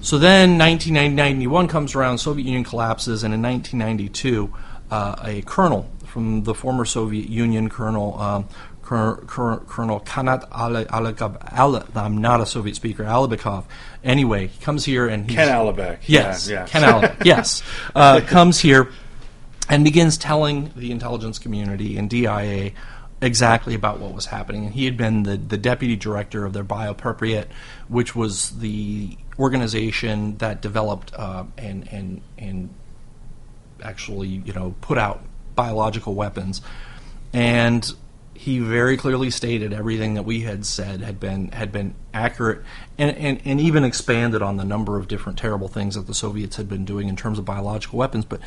So then 1991 comes around, Soviet Union collapses, and in 1992, uh, a colonel from the former Soviet Union, Colonel um, Col- Col- Colonel Kanat Ale- Alekab, Ale- I'm not a Soviet speaker, Alibekov. Anyway, he comes here and he's, Ken Alibek. Yes, Yeah, yeah. Ken Allen, yes, uh, comes here and begins telling the intelligence community and DIA exactly about what was happening. And he had been the, the deputy director of their Biopreparat, which was the organization that developed uh, and and and actually you know put out biological weapons. And he very clearly stated everything that we had said had been had been accurate and, and, and even expanded on the number of different terrible things that the Soviets had been doing in terms of biological weapons, but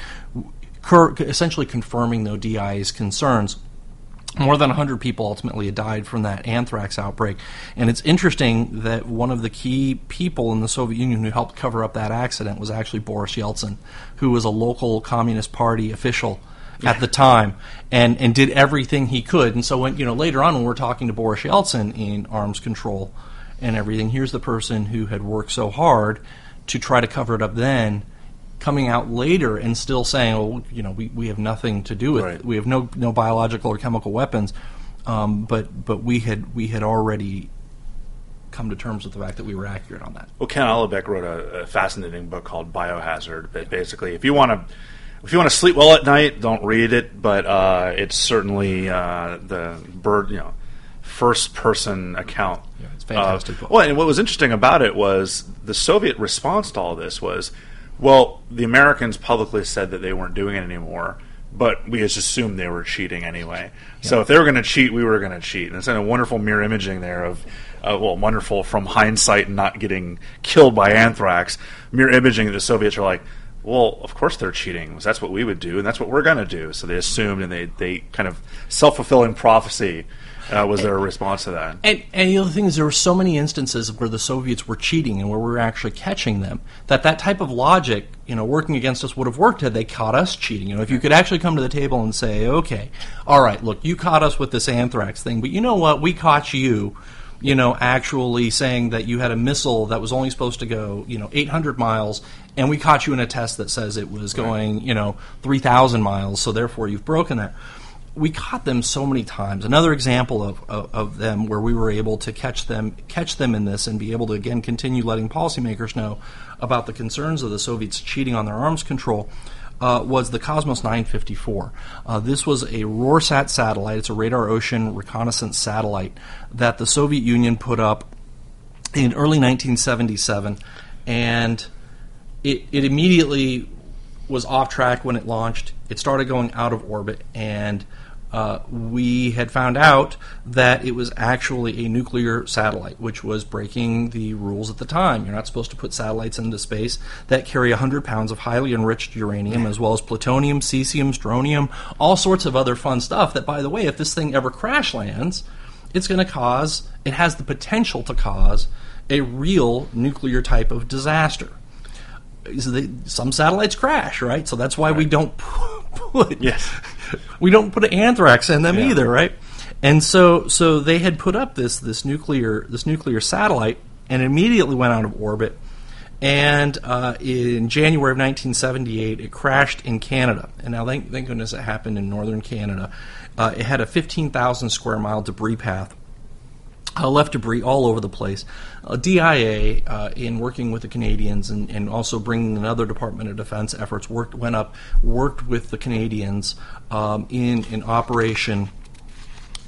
cur- essentially confirming though DIA's concerns. More than 100 people ultimately died from that anthrax outbreak. And it's interesting that one of the key people in the Soviet Union who helped cover up that accident was actually Boris Yeltsin, who was a local Communist Party official at the time and, and did everything he could. And so when you know later on when we're talking to Boris Yeltsin in arms control and everything, here's the person who had worked so hard to try to cover it up then coming out later and still saying, "Oh, you know, we, we have nothing to do with Right. it. We have no no biological or chemical weapons." Um, but but we had we had already come to terms with the fact that we were accurate on that. Well, Ken Alibek wrote a, a fascinating book called Biohazard. But basically, if you want to, if you want to sleep well at night, don't read it. But uh, it's certainly uh, the bird, you know, first person account. Yeah, it's fantastic book. well, and what was interesting about it was the Soviet response to all this was, well, the Americans publicly said that they weren't doing it anymore, but we just assumed they were cheating anyway. So if they were going to cheat, we were going to cheat. And it's a wonderful mirror imaging there of, uh, well, wonderful from hindsight and not getting killed by anthrax. Mirror imaging that the Soviets are like, well, of course they're cheating. That's what we would do, and that's what we're going to do. So they assumed, and they, they kind of self fulfilling prophecy uh, was a response to that. And, and the other thing is, there were so many instances where the Soviets were cheating and where we were actually catching them that that type of logic, you know, working against us would have worked had they caught us cheating. You know, if you could actually come to the table and say, okay, all right, look, you caught us with this anthrax thing, but you know what? We caught you. You know, actually saying that you had a missile that was only supposed to go, you know, 800 miles, and we caught you in a test that says it was going, you know, 3,000 miles, so therefore you've broken that we caught them so many times. Another example of, of, of, them where we were able to catch them catch them in this and be able to again continue letting policymakers know about the concerns of the Soviets cheating on their arms control. Uh, was the Cosmos 954. Uh, this was a RORSAT satellite. It's a radar ocean reconnaissance satellite that the Soviet Union put up in early 1977, and it, it immediately was off track when it launched. It started going out of orbit, and uh, we had found out that it was actually a nuclear satellite, which was breaking the rules at the time. You're not supposed to put satellites into space that carry 100 pounds of highly enriched uranium, as well as plutonium, cesium, strontium, all sorts of other fun stuff. That, by the way, if this thing ever crash lands, it's going to cause, it has the potential to cause a real nuclear type of disaster. They, some satellites crash, right? So that's why we don't put Yes. we don't put anthrax in them Yeah. either, right? And so so they had put up this this nuclear this nuclear satellite and immediately went out of orbit. And uh, in January of 1978, it crashed in Canada. And now, thank, thank goodness it happened in northern Canada. Uh, it had a 15,000 square mile debris path uh, left debris all over the place. Uh, DIA, uh, in working with the Canadians and, and also bringing another Department of Defense efforts, worked went up, worked with the Canadians um, in an operation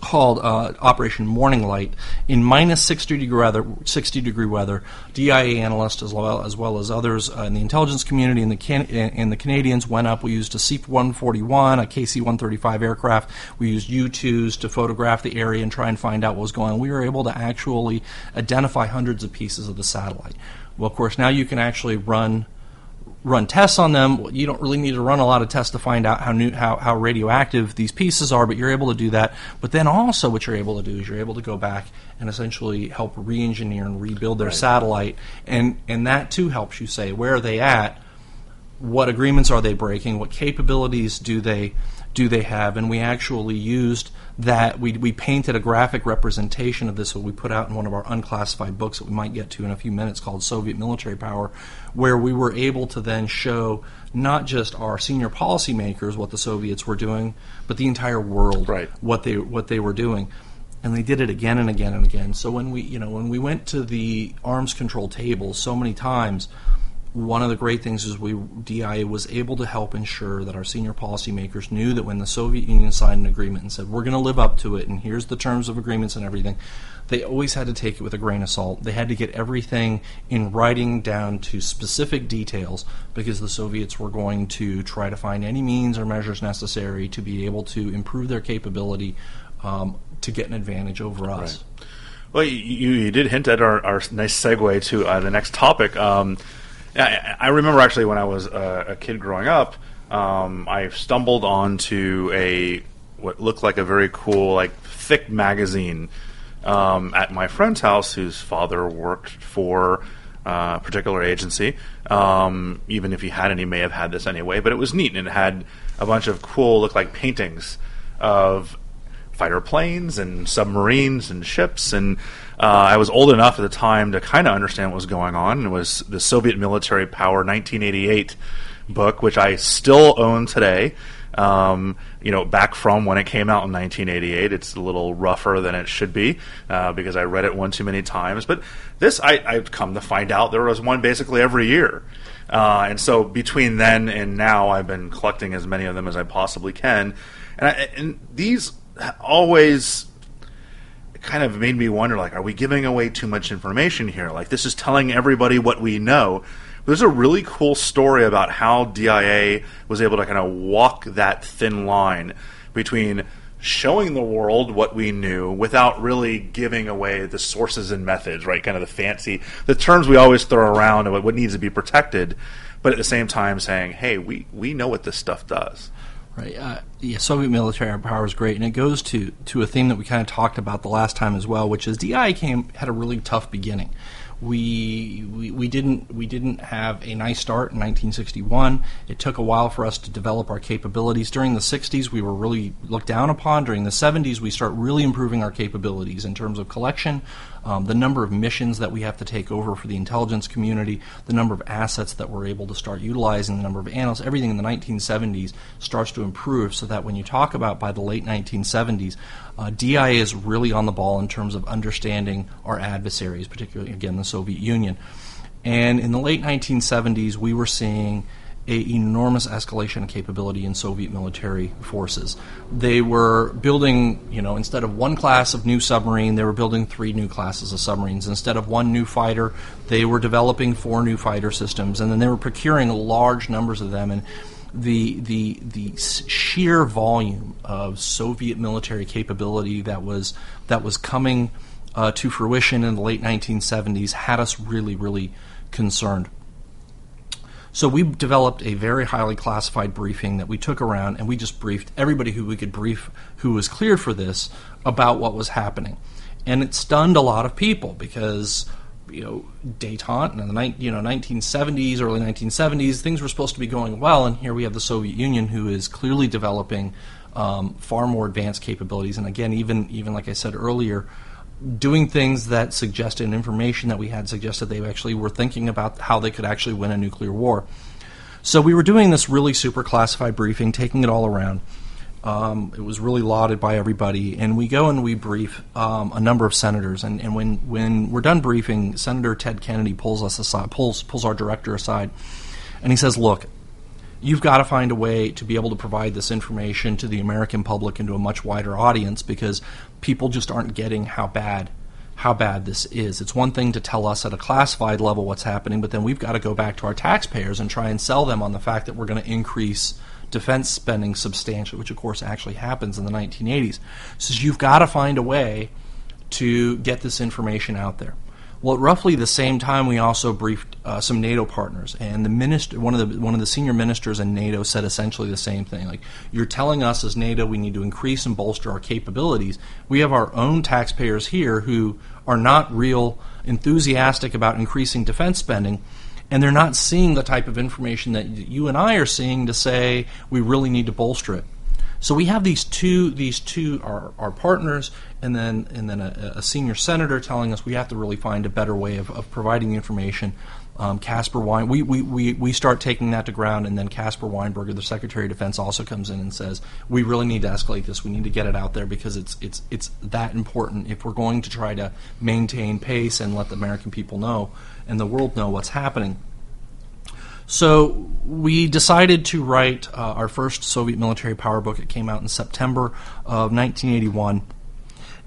called uh, Operation Morning Light in minus 60 degree weather. 60 degree weather. DIA analysts as well as well as others uh, in the intelligence community and the can- and the Canadians went up. We used a C-141, a KC-135 aircraft. We used U-2s to photograph the area and try and find out what was going on. We were able to actually identify hundreds of pieces of the satellite. Well, of course, now you can actually run run tests on them. You don't really need to run a lot of tests to find out how new, how, how radioactive these pieces are, but you're able to do that. But then also, what you're able to do is you're able to go back and essentially help re-engineer and rebuild their satellite, and and that too helps you say where are they at, what agreements are they breaking, what capabilities do they do they have, and we actually used that we, we painted a graphic representation of this that we put out in one of our unclassified books that we might get to in a few minutes called Soviet Military Power, where we were able to then show not just our senior policymakers what the Soviets were doing, but the entire world Right. what they what they were doing. And they did it again and again and again. So when we you know when we went to the arms control table so many times, one of the great things is we DIA was able to help ensure that our senior policymakers knew that when the Soviet Union signed an agreement and said we're going to live up to it and here's the terms of agreements and everything, they always had to take it with a grain of salt. They had to get everything in writing down to specific details because the Soviets were going to try to find any means or measures necessary to be able to improve their capability um, to get an advantage over us. Well, you, you did hint at our, our nice segue to uh, the next topic. Um, I, I remember actually when I was uh, a kid growing up, um, I stumbled onto a what looked like a very cool, like thick magazine um, at my friend's house, whose father worked for uh, a particular agency. Um, even if he hadn't, he may have had this anyway. But it was neat, and it had a bunch of cool, look like paintings of fighter planes and submarines and ships. And uh, I was old enough at the time to kind of understand what was going on. It was the Soviet Military Power 1988 book, which I still own today. Um, you know, back from when it came out in 1988, it's a little rougher than it should be uh, because I read it one too many times. But this, I, I've come to find out there was one basically every year. Uh, and so between then and now, I've been collecting as many of them as I possibly can. And, I, and these always kind of made me wonder like are we giving away too much information here? Like this is telling everybody what we know. There's a really cool story about how dia was able to kind of walk that thin line between showing the world what we knew without really giving away the sources and methods right? Kind of the fancy the terms we always throw around and what needs to be protected but at the same time saying hey we we know what this stuff does Right. Uh, yeah, Soviet military power is great, and it goes to to a theme that we kind of talked about the last time as well, which is DI came had a really tough beginning. We, we didn't we didn't have a nice start in 1961. It took a while for us to develop our capabilities. During the 60s, we were really looked down upon. During the 70s, we start really improving our capabilities in terms of collection, um, the number of missions that we have to take over for the intelligence community, the number of assets that we're able to start utilizing, the number of analysts, everything in the 1970s starts to improve. So that when you talk about by the late 1970s, uh, DIA is really on the ball in terms of understanding our adversaries, particularly again the Soviet Union. And in the late 1970s, we were seeing a enormous escalation of capability in Soviet military forces. They were building, you know, instead of one class of new submarine, they were building three new classes of submarines. Instead of one new fighter, they were developing four new fighter systems, and then they were procuring large numbers of them. And the the the sheer volume of Soviet military capability that was that was coming uh, to fruition in the late 1970s had us really really concerned. So we developed a very highly classified briefing that we took around and we just briefed everybody who we could brief who was cleared for this about what was happening. And it stunned a lot of people because you know detente in the you know 1970s, early 1970s, things were supposed to be going well, and here we have the Soviet Union who is clearly developing um, far more advanced capabilities. And again, even even like I said earlier, doing things that suggested information that we had suggested they actually were thinking about how they could actually win a nuclear war. So we were doing this really super classified briefing, taking it all around. Um, it was really lauded by everybody, and we go and we brief um, a number of senators. And, and when when we're done briefing, Senator Ted Kennedy pulls us aside, pulls pulls our director aside, and he says, "Look, you've got to find a way to be able to provide this information to the American public and to a much wider audience because people just aren't getting how bad how bad this is. It's one thing to tell us at a classified level what's happening, but then we've got to go back to our taxpayers and try and sell them on the fact that we're going to increase defense spending substantially, which of course actually happens in the 1980s. So you've got to find a way to get this information out there. Well, at roughly the same time, we also briefed uh, some NATO partners, and the minister, one of the one of the senior ministers in NATO, said essentially the same thing. Like, you're telling us as NATO, we need to increase and bolster our capabilities. We have our own taxpayers here who are not real enthusiastic about increasing defense spending, and they're not seeing the type of information that you and I are seeing to say we really need to bolster it. So we have these two these two our, our partners and then and then a, a, senior senator telling us we have to really find a better way of, of providing the information. Um, Caspar Wein, we, we, we, we start taking that to ground, and then Caspar Weinberger, the Secretary of Defense, also comes in and says we really need to escalate this. We need to get it out there because it's it's it's that important if we're going to try to maintain pace and let the American people know and the world know what's happening. So we decided to write uh, our first Soviet military power book. It came out in September of 1981.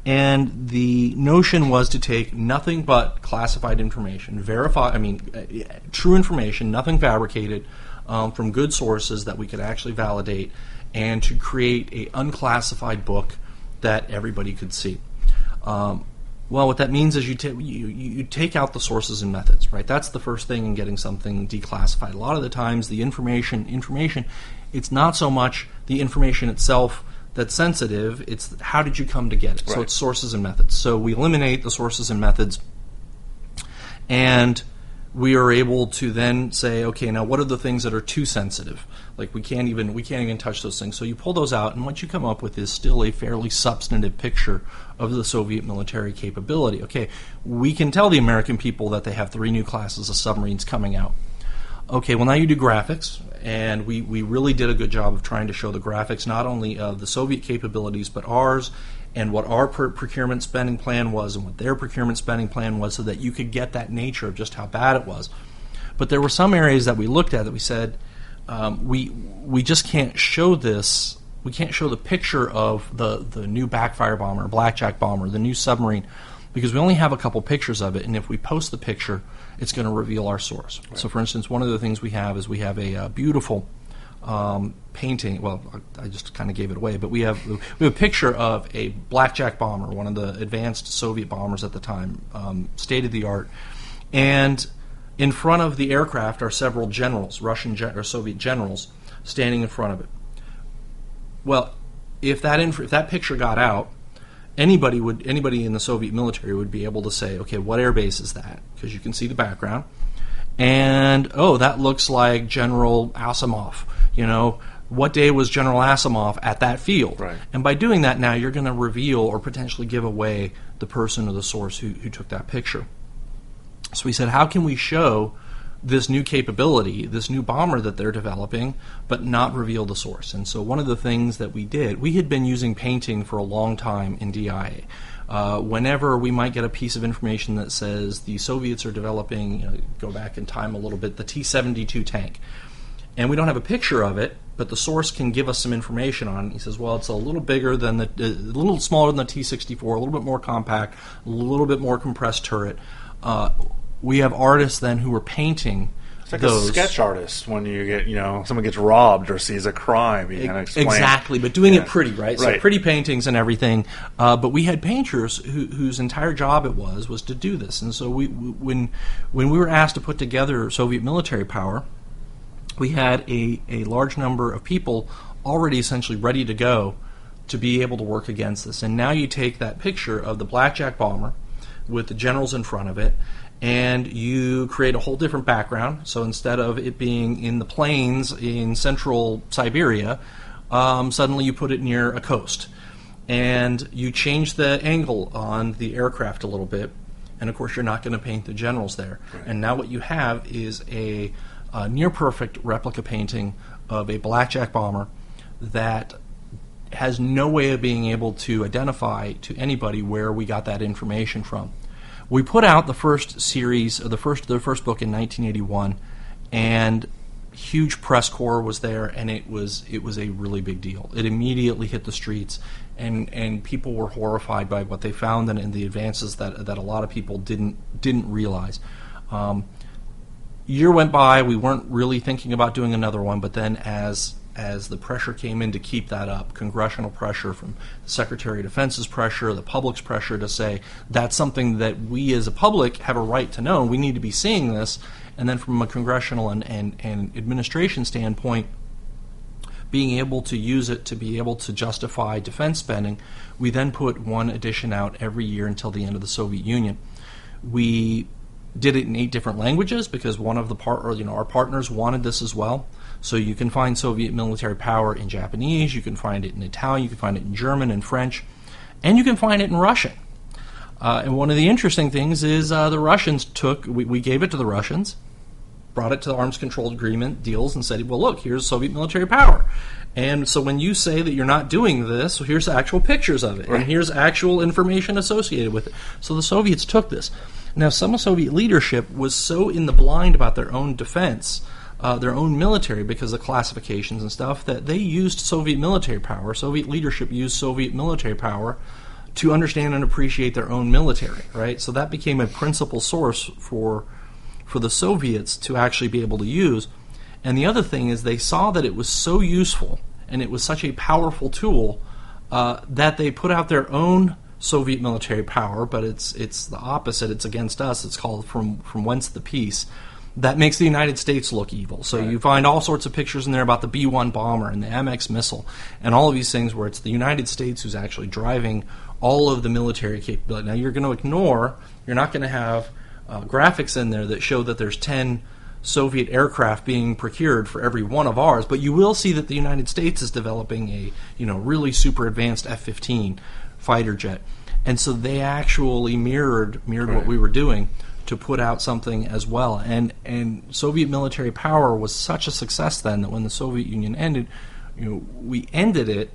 And the notion was to take nothing but classified information, verify, I mean, uh, true information, nothing fabricated, um, from good sources that we could actually validate, and to create a unclassified book that everybody could see. Um, well, what that means is you, ta- you, you take out the sources and methods, right? That's the first thing in getting something declassified. A lot of the times, the information information, it's not so much the information itself that's sensitive. It's how did you come to get it? Right. So it's sources and methods. So we eliminate the sources and methods, and we are able to then say, okay, now what are the things that are too sensitive? Like we can't even we can't even touch those things. So you pull those out, and what you come up with is still a fairly substantive picture of the Soviet military capability. Okay, we can tell the American people that they have three new classes of submarines coming out. Okay, well now you do graphics, and we, we really did a good job of trying to show the graphics not only of the Soviet capabilities but ours and what our procurement spending plan was and what their procurement spending plan was so that you could get that nature of just how bad it was. But there were some areas that we looked at that we said um, we we just can't show this we can't show the picture of the the new backfire bomber, blackjack bomber, the new submarine, because we only have a couple pictures of it, and if we post the picture, it's going to reveal our source. Right. So, for instance, one of the things we have is we have a uh, beautiful um, painting. Well, I just kind of gave it away, but we have we have a picture of a blackjack bomber, one of the advanced Soviet bombers at the time, um, state of the art, and in front of the aircraft are several generals, Russian gen- or Soviet generals, standing in front of it. Well, if that inf- if that picture got out, anybody would anybody in the Soviet military would be able to say, okay, what airbase is that? Because you can see the background, and oh, that looks like General Asimov. You know, what day was General Asimov at that field? Right. And by doing that, now you're going to reveal or potentially give away the person or the source who, who took that picture. So we said, how can we show this new capability, this new bomber that they're developing, but not reveal the source? And so one of the things that we did, we had been using painting for a long time in DIA. Uh, whenever we might get a piece of information that says the Soviets are developing, you know, go back in time a little bit, the T 72 tank. And we don't have a picture of it, but the source can give us some information on it. He says, well, it's a little bigger than the, a little smaller than the T 64, a little bit more compact, a little bit more compressed turret. Uh, we have artists then who are painting. It's like those. a sketch artist when you get, you know, someone gets robbed or sees a crime. You kind of explain. Exactly, but doing Yeah. it pretty, right? So Right. pretty paintings and everything. Uh, but we had painters who, whose entire job it was was to do this, and so we, we when when we were asked to put together Soviet military power, we had a, a large number of people already essentially ready to go to be able to work against this. And now you take that picture of the blackjack bomber with the generals in front of it, and you create a whole different background. So instead of it being in the plains in central Siberia, um, suddenly you put it near a coast. And you change the angle on the aircraft a little bit, and of course, you're not going to paint the generals there. And now what you have is a, a near perfect replica painting of a blackjack bomber that has no way of being able to identify to anybody where we got that information from. We put out the first series, the first the first book in 1981, and huge press corps was there, and it was it was a really big deal. It immediately hit the streets, and and people were horrified by what they found and, and the advances that that a lot of people didn't didn't realize. Um, year went by, we weren't really thinking about doing another one, but then as as the pressure came in to keep that up, congressional pressure from the Secretary of Defense's pressure, the public's pressure to say that's something that we as a public have a right to know, we need to be seeing this, and then from a congressional and, and, and administration standpoint, being able to use it to be able to justify defense spending, we then put one edition out every year until the end of the Soviet Union. We did it in eight different languages because one of the part, or you know, our partners wanted this as well. So you can find Soviet military power in Japanese, you can find it in Italian, you can find it in German and French, and you can find it in Russian. Uh, and one of the interesting things is uh, the Russians took, we, we gave it to the Russians, brought it to the arms control agreement deals, and said, well, look, here's Soviet military power. And so when you say that you're not doing this, well, here's actual pictures of it, and here's actual information associated with it. So the Soviets took this. Now, some of Soviet leadership was so in the blind about their own defense, uh, their own military, because of classifications and stuff, that they used Soviet military power. Soviet leadership used Soviet military power to understand and appreciate their own military, right? So that became a principal source for for the Soviets to actually be able to use. And the other thing is they saw that it was so useful and it was such a powerful tool uh, that they put out their own Soviet military power, but it's it's the opposite. It's against us. It's called from from whence the peace. That makes the United States look evil. So you find all sorts of pictures in there about the B 1 bomber and the MX missile and all of these things where it's the United States who's actually driving all of the military capability. Now you're going to ignore, you're not going to have uh, graphics in there that show that there's 10 Soviet aircraft being procured for every one of ours, but you will see that the United States is developing a you know really super advanced F-15 fighter jet, and so they actually mirrored mirrored what we were doing to put out something as well. And and Soviet military power was such a success then that when the Soviet Union ended, you know, we ended it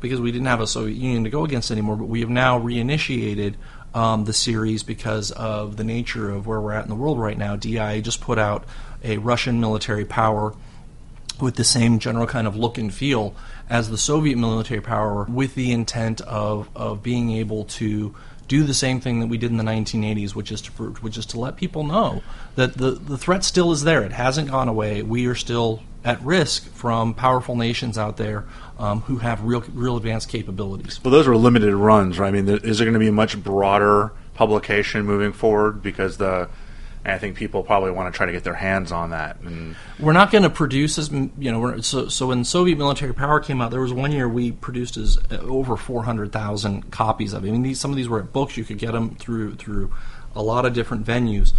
because we didn't have a Soviet Union to go against anymore. But we have now reinitiated um, the series because of the nature of where we're at in the world right now. DIA just put out a Russian military power with the same general kind of look and feel as the Soviet military power, with the intent of, of being able to do the same thing that we did in the 1980s, which is to which is to let people know that the the threat still is there. It hasn't gone away. We are still at risk from powerful nations out there um, who have real real advanced capabilities. Well, those are limited runs, right? I mean, is there going to be a much broader publication moving forward because the I think people probably want to try to get their hands on that. And we're not going to produce as you know. so, so when Soviet military power came out, there was one year we produced as uh, over four hundred thousand copies of it. I mean, these, some of these were books. You could get them through through a lot of different venues.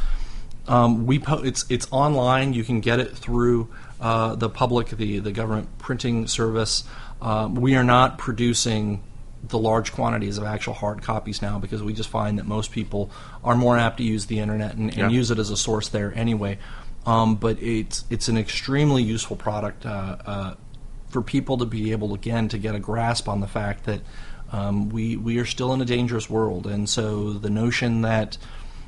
Um, we po- it's it's online. You can get it through uh, the public, the the government printing service. Um, we are not producing the large quantities of actual hard copies now because we just find that most people are more apt to use the internet and, and yeah. use it as a source there anyway. Um, but it's it's an extremely useful product uh, uh, for people to be able again to get a grasp on the fact that um, we we are still in a dangerous world, and so the notion that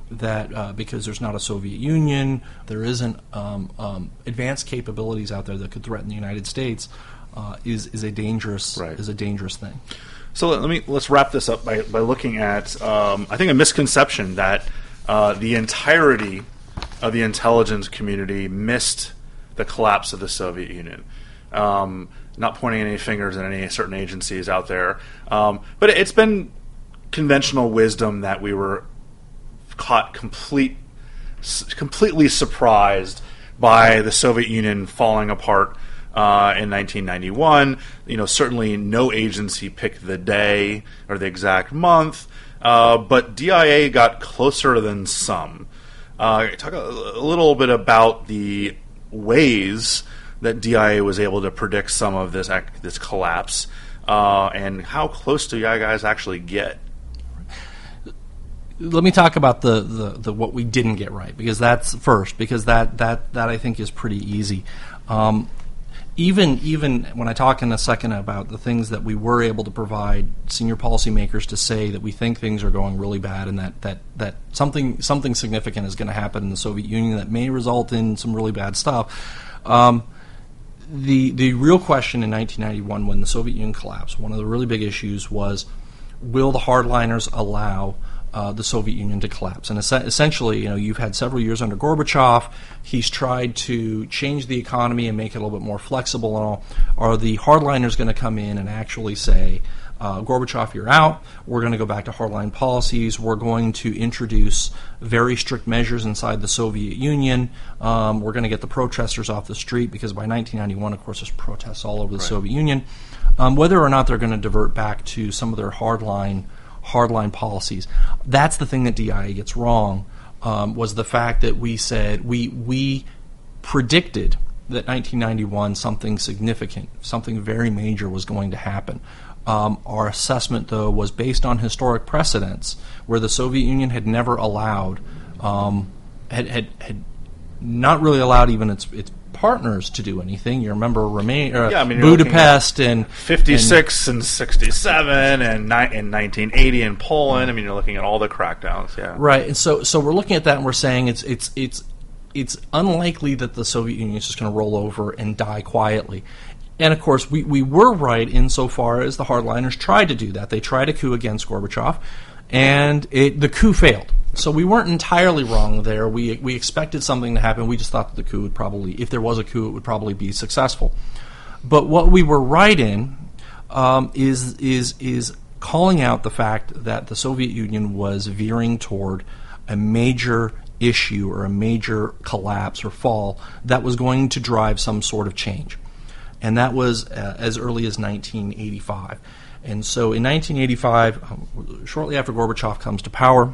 that uh, because there's not a Soviet Union, there isn't um, um, advanced capabilities out there that could threaten the United States, uh, is is a dangerous right. is a dangerous thing. So let me let's wrap this up by, by looking at um, I think a misconception that uh, the entirety of the intelligence community missed the collapse of the Soviet Union. Um, not pointing any fingers at any certain agencies out there, um, but it's been conventional wisdom that we were caught complete, completely surprised by the Soviet Union falling apart uh, in 1991. You know, certainly no agency picked the day or the exact month, uh, but DIA got closer than some. Uh, talk a, a, little bit about the ways that DIA was able to predict some of this this collapse, uh, and how close do you guys actually get? let me talk about the, the, the, what we didn't get right because that's first because that that that I think is pretty easy. Um, even even when I talk in a second about the things that we were able to provide senior policymakers to say that we think things are going really bad and that that, that something something significant is going to happen in the Soviet Union that may result in some really bad stuff. Um, the the real question in 1991 when the Soviet Union collapsed, one of the really big issues was will the hardliners allow uh, the Soviet Union to collapse. And es- essentially, you know, you've had several years under Gorbachev. He's tried to change the economy and make it a little bit more flexible and all. Are the hardliners going to come in and actually say, uh, Gorbachev, you're out. We're going to go back to hardline policies. We're going to introduce very strict measures inside the Soviet Union. Um, we're going to get the protesters off the street because by 1991, of course, there's protests all over the right. Soviet Union. Um, whether or not they're going to divert back to some of their hardline hardline policies. That's the thing that DIA gets wrong. Um, was the fact that we said we we predicted that 1991 something significant, something very major was going to happen. Um, our assessment, though, was based on historic precedents where the Soviet Union had never allowed, um, had, had, had not really allowed even its, its partners to do anything. You remember Remain, uh, yeah, I mean, Budapest and 56 and, and 67 and, ni- in 1980 in Poland. I mean, you're looking at all the crackdowns. Yeah, right. And so, so we're looking at that and we're saying it's it's it's it's unlikely that the Soviet Union is just going to roll over and die quietly. And of course, we, we were right insofar as the hardliners tried to do that. They tried a coup against Gorbachev, and it, the coup failed. So we weren't entirely wrong there. We we expected something to happen. We just thought that the coup would probably, if there was a coup, it would probably be successful. But what we were right in um, is is is calling out the fact that the Soviet Union was veering toward a major issue or a major collapse or fall that was going to drive some sort of change. And that was uh, as early as 1985. And so in 1985, um, shortly after Gorbachev comes to power,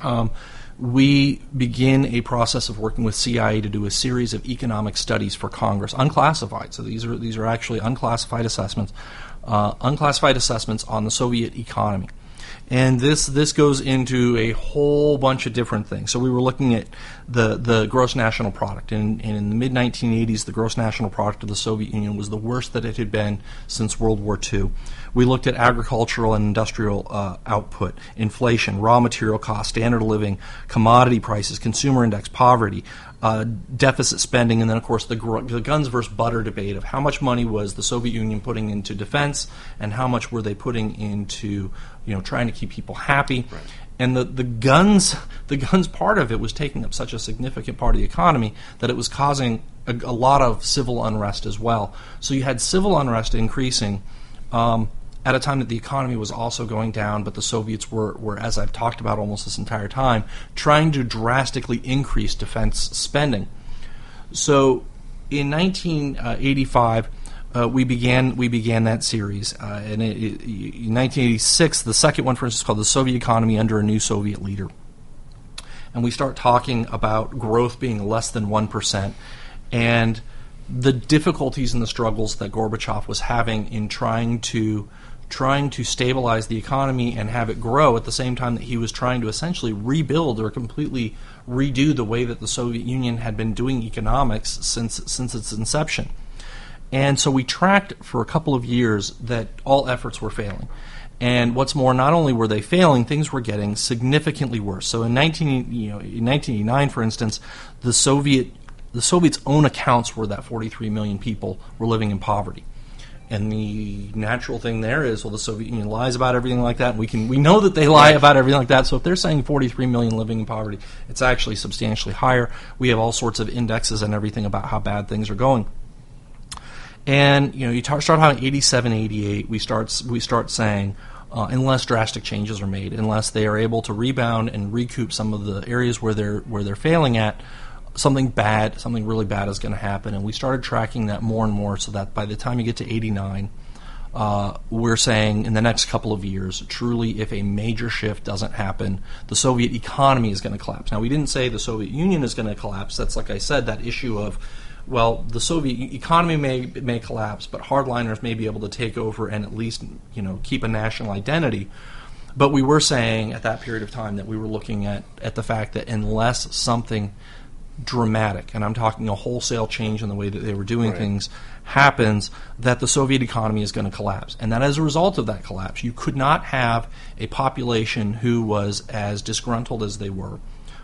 um, we begin a process of working with CIA to do a series of economic studies for Congress, unclassified. So these are these are actually unclassified assessments, uh, unclassified assessments on the Soviet economy. And this this goes into a whole bunch of different things. So we were looking at the the gross national product, and, and in the mid 1980s, the gross national product of the Soviet Union was the worst that it had been since World War II. We looked at agricultural and industrial uh, output, inflation, raw material costs, standard of living, commodity prices, consumer index, poverty, uh, deficit spending, and then of course the, gr- the guns versus butter debate of how much money was the Soviet Union putting into defense and how much were they putting into you know trying to keep people happy. Right. And the, the guns the guns part of it was taking up such a significant part of the economy that it was causing a, a lot of civil unrest as well. So you had civil unrest increasing. Um, at a time that the economy was also going down, but the Soviets were, were, as I've talked about almost this entire time, trying to drastically increase defense spending. So in 1985, uh, we began we began that series, uh, and it, it, in 1986, the second one, for instance, called "The Soviet Economy Under a New Soviet Leader," and we start talking about growth being less than one percent, and the difficulties and the struggles that Gorbachev was having in trying to trying to stabilize the economy and have it grow at the same time that he was trying to essentially rebuild or completely redo the way that the Soviet Union had been doing economics since since its inception. And so we tracked for a couple of years that all efforts were failing. And what's more, not only were they failing, things were getting significantly worse. So in 19, you know, in 1989, for instance, the Soviet the Soviets' own accounts were that 43 million people were living in poverty. And the natural thing there is, well, the Soviet Union lies about everything like that. And we can we know that they lie about everything like that. So if they're saying 43 million living in poverty, it's actually substantially higher. We have all sorts of indexes and everything about how bad things are going. And you know, you start having 87, 88. We start we start saying. Uh, unless drastic changes are made, unless they are able to rebound and recoup some of the areas where they're where they're failing at, something bad, something really bad is going to happen. And we started tracking that more and more so that by the time you get to 89, uh, we're saying in the next couple of years, truly, if a major shift doesn't happen, the Soviet economy is going to collapse. Now, we didn't say the Soviet Union is going to collapse. That's, like I said, that issue of, well, the Soviet economy may, may collapse, but hardliners may be able to take over and at least, you know, keep a national identity. But we were saying at that period of time that we were looking at, at the fact that unless something – dramatic, and I'm talking a wholesale change in the way that they were doing right. things, happens, that the Soviet economy is going to collapse. And that as a result of that collapse, you could not have a population who was as disgruntled as they were,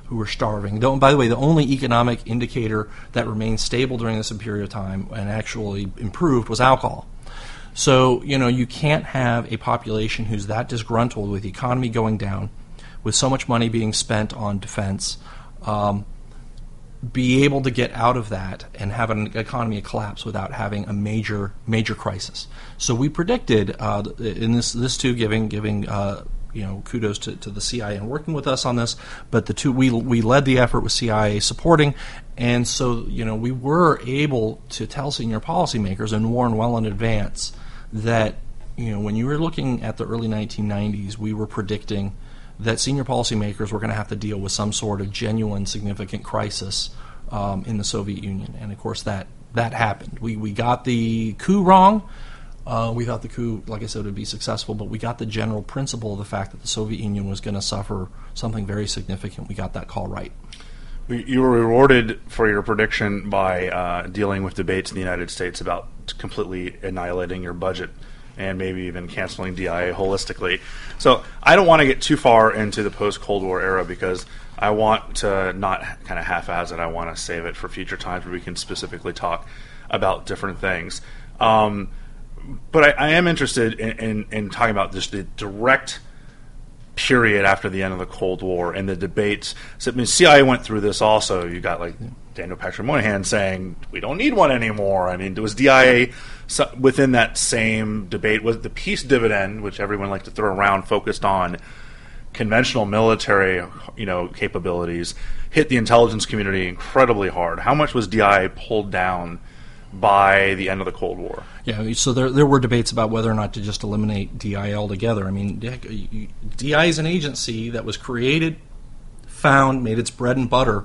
who were starving. Though, by the way, the only economic indicator that remained stable during this period of time and actually improved was alcohol. So, you know, you can't have a population who's that disgruntled with the economy going down, with so much money being spent on defense. Um, be able to get out of that and have an economy collapse without having a major major crisis. So we predicted uh, in this this too giving giving uh, you know kudos to, to the CIA and working with us on this, but the two we we led the effort with CIA supporting, and so you know we were able to tell senior policymakers and warn well in advance that you know when you were looking at the early 1990s, we were predicting that senior policymakers were going to have to deal with some sort of genuine, significant crisis um, in the Soviet Union. And of course, that that happened. We we got the coup wrong. Uh, we thought the coup, like I said, would be successful, but we got the general principle of the fact that the Soviet Union was going to suffer something very significant. We got that call right. You were rewarded for your prediction by uh, dealing with debates in the United States about completely annihilating your budget and maybe even canceling DIA holistically. So I don't want to get too far into the post Cold War era because I want to not kind of half-ass it. I want to save it for future times where we can specifically talk about different things. Um, but I, I, am interested in, in, in, talking about just the direct period after the end of the Cold War and the debates. So, I mean, CIA went through this also. You got like Daniel Patrick Moynihan saying we don't need one anymore. I mean, was DIA within that same debate? Was the peace dividend, which everyone liked to throw around, focused on conventional military, you know, capabilities, hit the intelligence community incredibly hard? How much was DIA pulled down? By the end of the Cold War. Yeah, so there, there were debates about whether or not to just eliminate DI altogether. I mean, DI is an agency that was created, found, made its bread and butter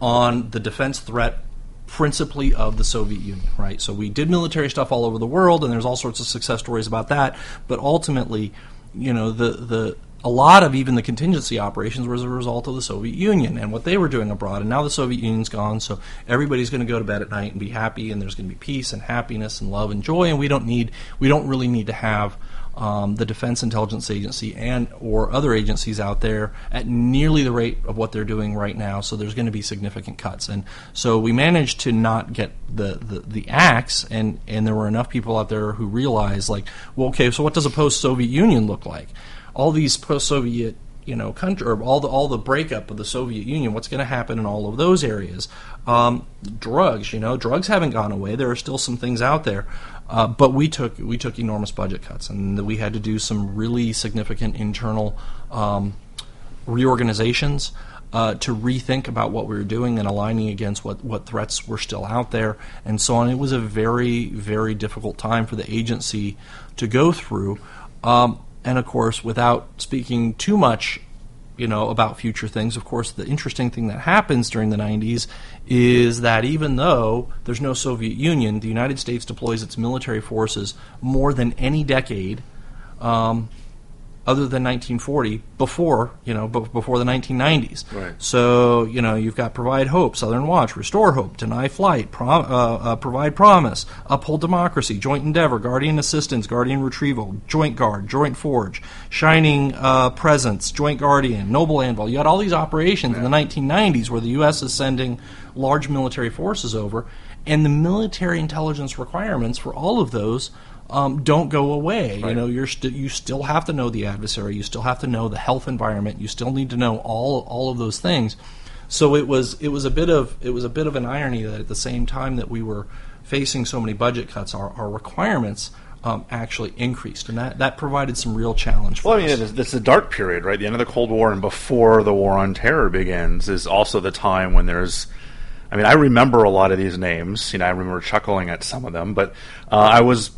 on the defense threat principally of the Soviet Union, right? So we did military stuff all over the world, and there's all sorts of success stories about that. But ultimately, you know, the the a lot of even the contingency operations was a result of the Soviet Union and what they were doing abroad. And now the Soviet Union's gone, so everybody's going to go to bed at night and be happy, and there's going to be peace and happiness and love and joy. And we don't need, we don't really need to have um, the Defense Intelligence Agency and or other agencies out there at nearly the rate of what they're doing right now. So there's going to be significant cuts, and so we managed to not get the, the, the axe, and and there were enough people out there who realized like, well, okay, so what does a post-Soviet Union look like? All these post-Soviet you know country or all the all the breakup of the Soviet Union. What's going to happen in all of those areas? Um, drugs, you know, drugs haven't gone away. There are still some things out there, uh, but we took we took enormous budget cuts, and we had to do some really significant internal um, reorganizations. Uh, to rethink about what we were doing and aligning against what, what threats were still out there and so on. It was a very, very difficult time for the agency to go through. Um, and of course, without speaking too much, you know, about future things, of course, the interesting thing that happens during the 90s is that even though there's no Soviet Union, the United States deploys its military forces more than any decade. Um, other than 1940 before you know before the 1990s. Right. So you know you've got provide hope, Southern Watch, restore hope, deny flight, prom, uh, uh, provide promise, uphold democracy, joint endeavor, guardian assistance, guardian retrieval, joint guard, joint forge, shining uh, presence, joint guardian, noble anvil. You had all these operations yeah. in the 1990s where the U.S. is sending large military forces over, and the military intelligence requirements for all of those um, don't go away. Right. You know, you're st- you still have to know the adversary. You still have to know the health environment. You still need to know all all of those things. So it was it was a bit of it was a bit of an irony that at the same time that we were facing so many budget cuts, our, our requirements um, actually increased, and that, that provided some real challenge. well, I mean, it's, it's a dark period, right? The end of the Cold War and before the War on Terror begins is also the time when there's I mean, I remember a lot of these names. You know, I remember chuckling at some of them, but uh, I was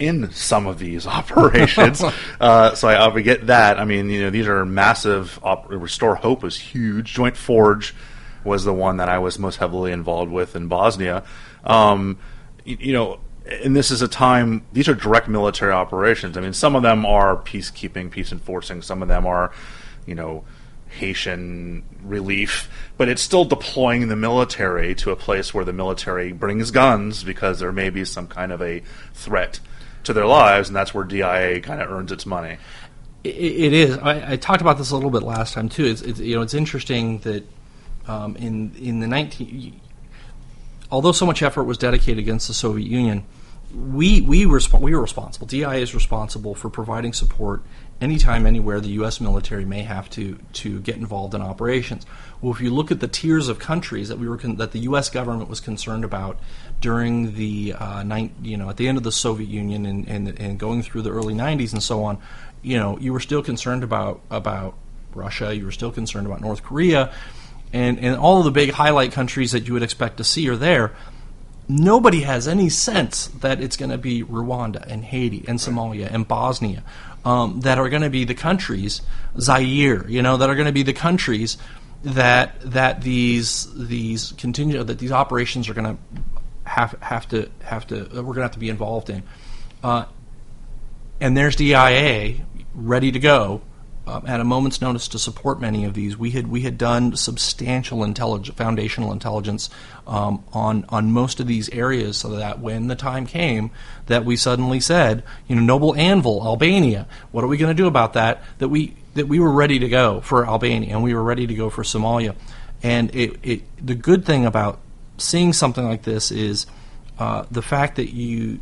in some of these operations. uh, so I, I get that. I mean, you know, these are massive. Op- Restore Hope was huge. Joint Forge was the one that I was most heavily involved with in Bosnia. Um, you, you know, and this is a time. These are direct military operations. I mean, some of them are peacekeeping, peace enforcing. Some of them are, you know. Haitian relief, but it's still deploying the military to a place where the military brings guns because there may be some kind of a threat to their lives, and that's where DIA kind of earns its money. it, it is. I, I, talked about this a little bit last time too. It's, it's you know it's interesting that um, in in the nineteen, although so much effort was dedicated against the Soviet Union, we we resp- we were responsible. DI is responsible for providing support anytime, anywhere the U.S. military may have to to get involved in operations. Well, if you look at the tiers of countries that we were con- that the U.S. government was concerned about during the uh, you know at the end of the Soviet Union and, and, and going through the early '90s and so on, you know you were still concerned about about Russia, you were still concerned about North Korea, and and all of the big highlight countries that you would expect to see are there. Nobody has any sense that it's going to be Rwanda and Haiti and Somalia and Bosnia um, that are going to be the countries, Zaire, you know, that are going to be the countries that that these these continue that these operations are going to have have to have to we're going to have to be involved in. Uh, and there's DIA ready to go um, at a moment's notice to support many of these. We had we had done substantial foundational intelligence um, on on most of these areas, so that when the time came that we suddenly said, you know, Noble Anvil, Albania, what are we going to do about that? That we that we were ready to go for Albania and we were ready to go for Somalia. And it, it the good thing about seeing something like this is uh, the fact that you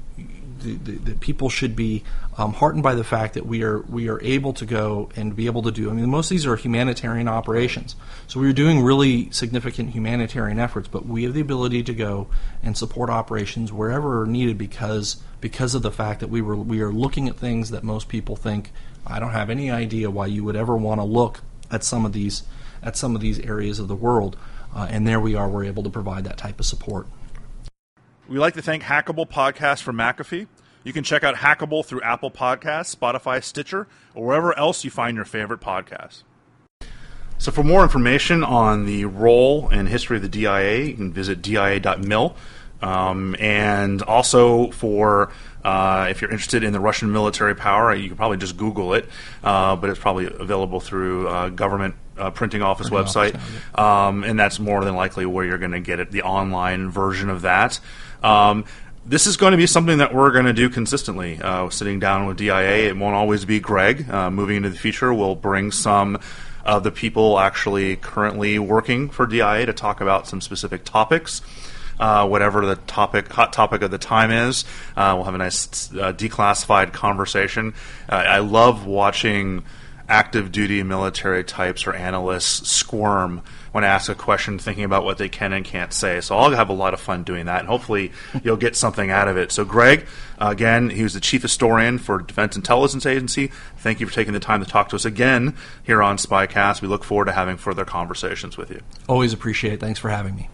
that people should be um, heartened by the fact that we are we are able to go and be able to do. I mean, most of these are humanitarian operations, so we are doing really significant humanitarian efforts. But we have the ability to go and support operations wherever needed because because of the fact that we were we are looking at things that most people think I don't have any idea why you would ever want to look at some of these at some of these areas of the world. Uh, and there we are, we're able to provide that type of support. We'd like to thank Hackable Podcast for McAfee. You can check out Hackable through Apple Podcasts, Spotify, Stitcher, or wherever else you find your favorite podcasts. So, for more information on the role and history of the DIA, you can visit dia.mil. Um, and also for uh, if you're interested in the Russian military power, you can probably just Google it, uh, but it's probably available through uh, government uh, printing office printing website, office um, and that's more than likely where you're going to get it, the online version of that. Um, this is going to be something that we're going to do consistently. Uh, sitting down with DIA, it won't always be Greg. Uh, moving into the future, we'll bring some of the people actually currently working for DIA to talk about some specific topics. Uh, whatever the topic, hot topic of the time is, uh, we'll have a nice uh, declassified conversation. Uh, I love watching active duty military types or analysts squirm when I ask a question, thinking about what they can and can't say. So I'll have a lot of fun doing that, and hopefully you'll get something out of it. So, Greg, again, he was the chief historian for Defense Intelligence Agency. Thank you for taking the time to talk to us again here on Spycast. We look forward to having further conversations with you. Always appreciate it. Thanks for having me.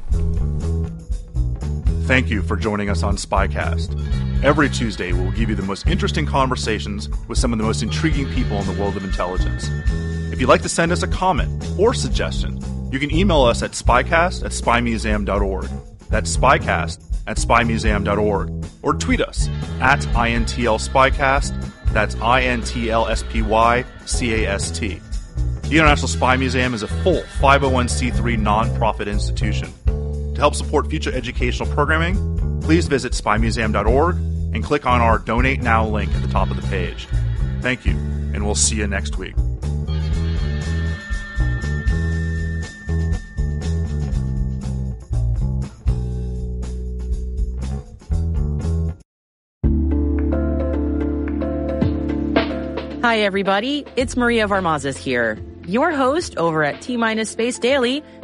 Thank you for joining us on Spycast. Every Tuesday, we'll give you the most interesting conversations with some of the most intriguing people in the world of intelligence. If you'd like to send us a comment or suggestion, you can email us at spycast at spymuseum.org. That's spycast at spymuseum.org. Or tweet us at INTL Spycast. That's I N T L S P Y C A S T. The International Spy Museum is a full 501c3 nonprofit institution. To help support future educational programming, please visit spymuseum.org and click on our Donate Now link at the top of the page. Thank you, and we'll see you next week. Hi, everybody. It's Maria Varmazes here, your host over at T Minus Space Daily,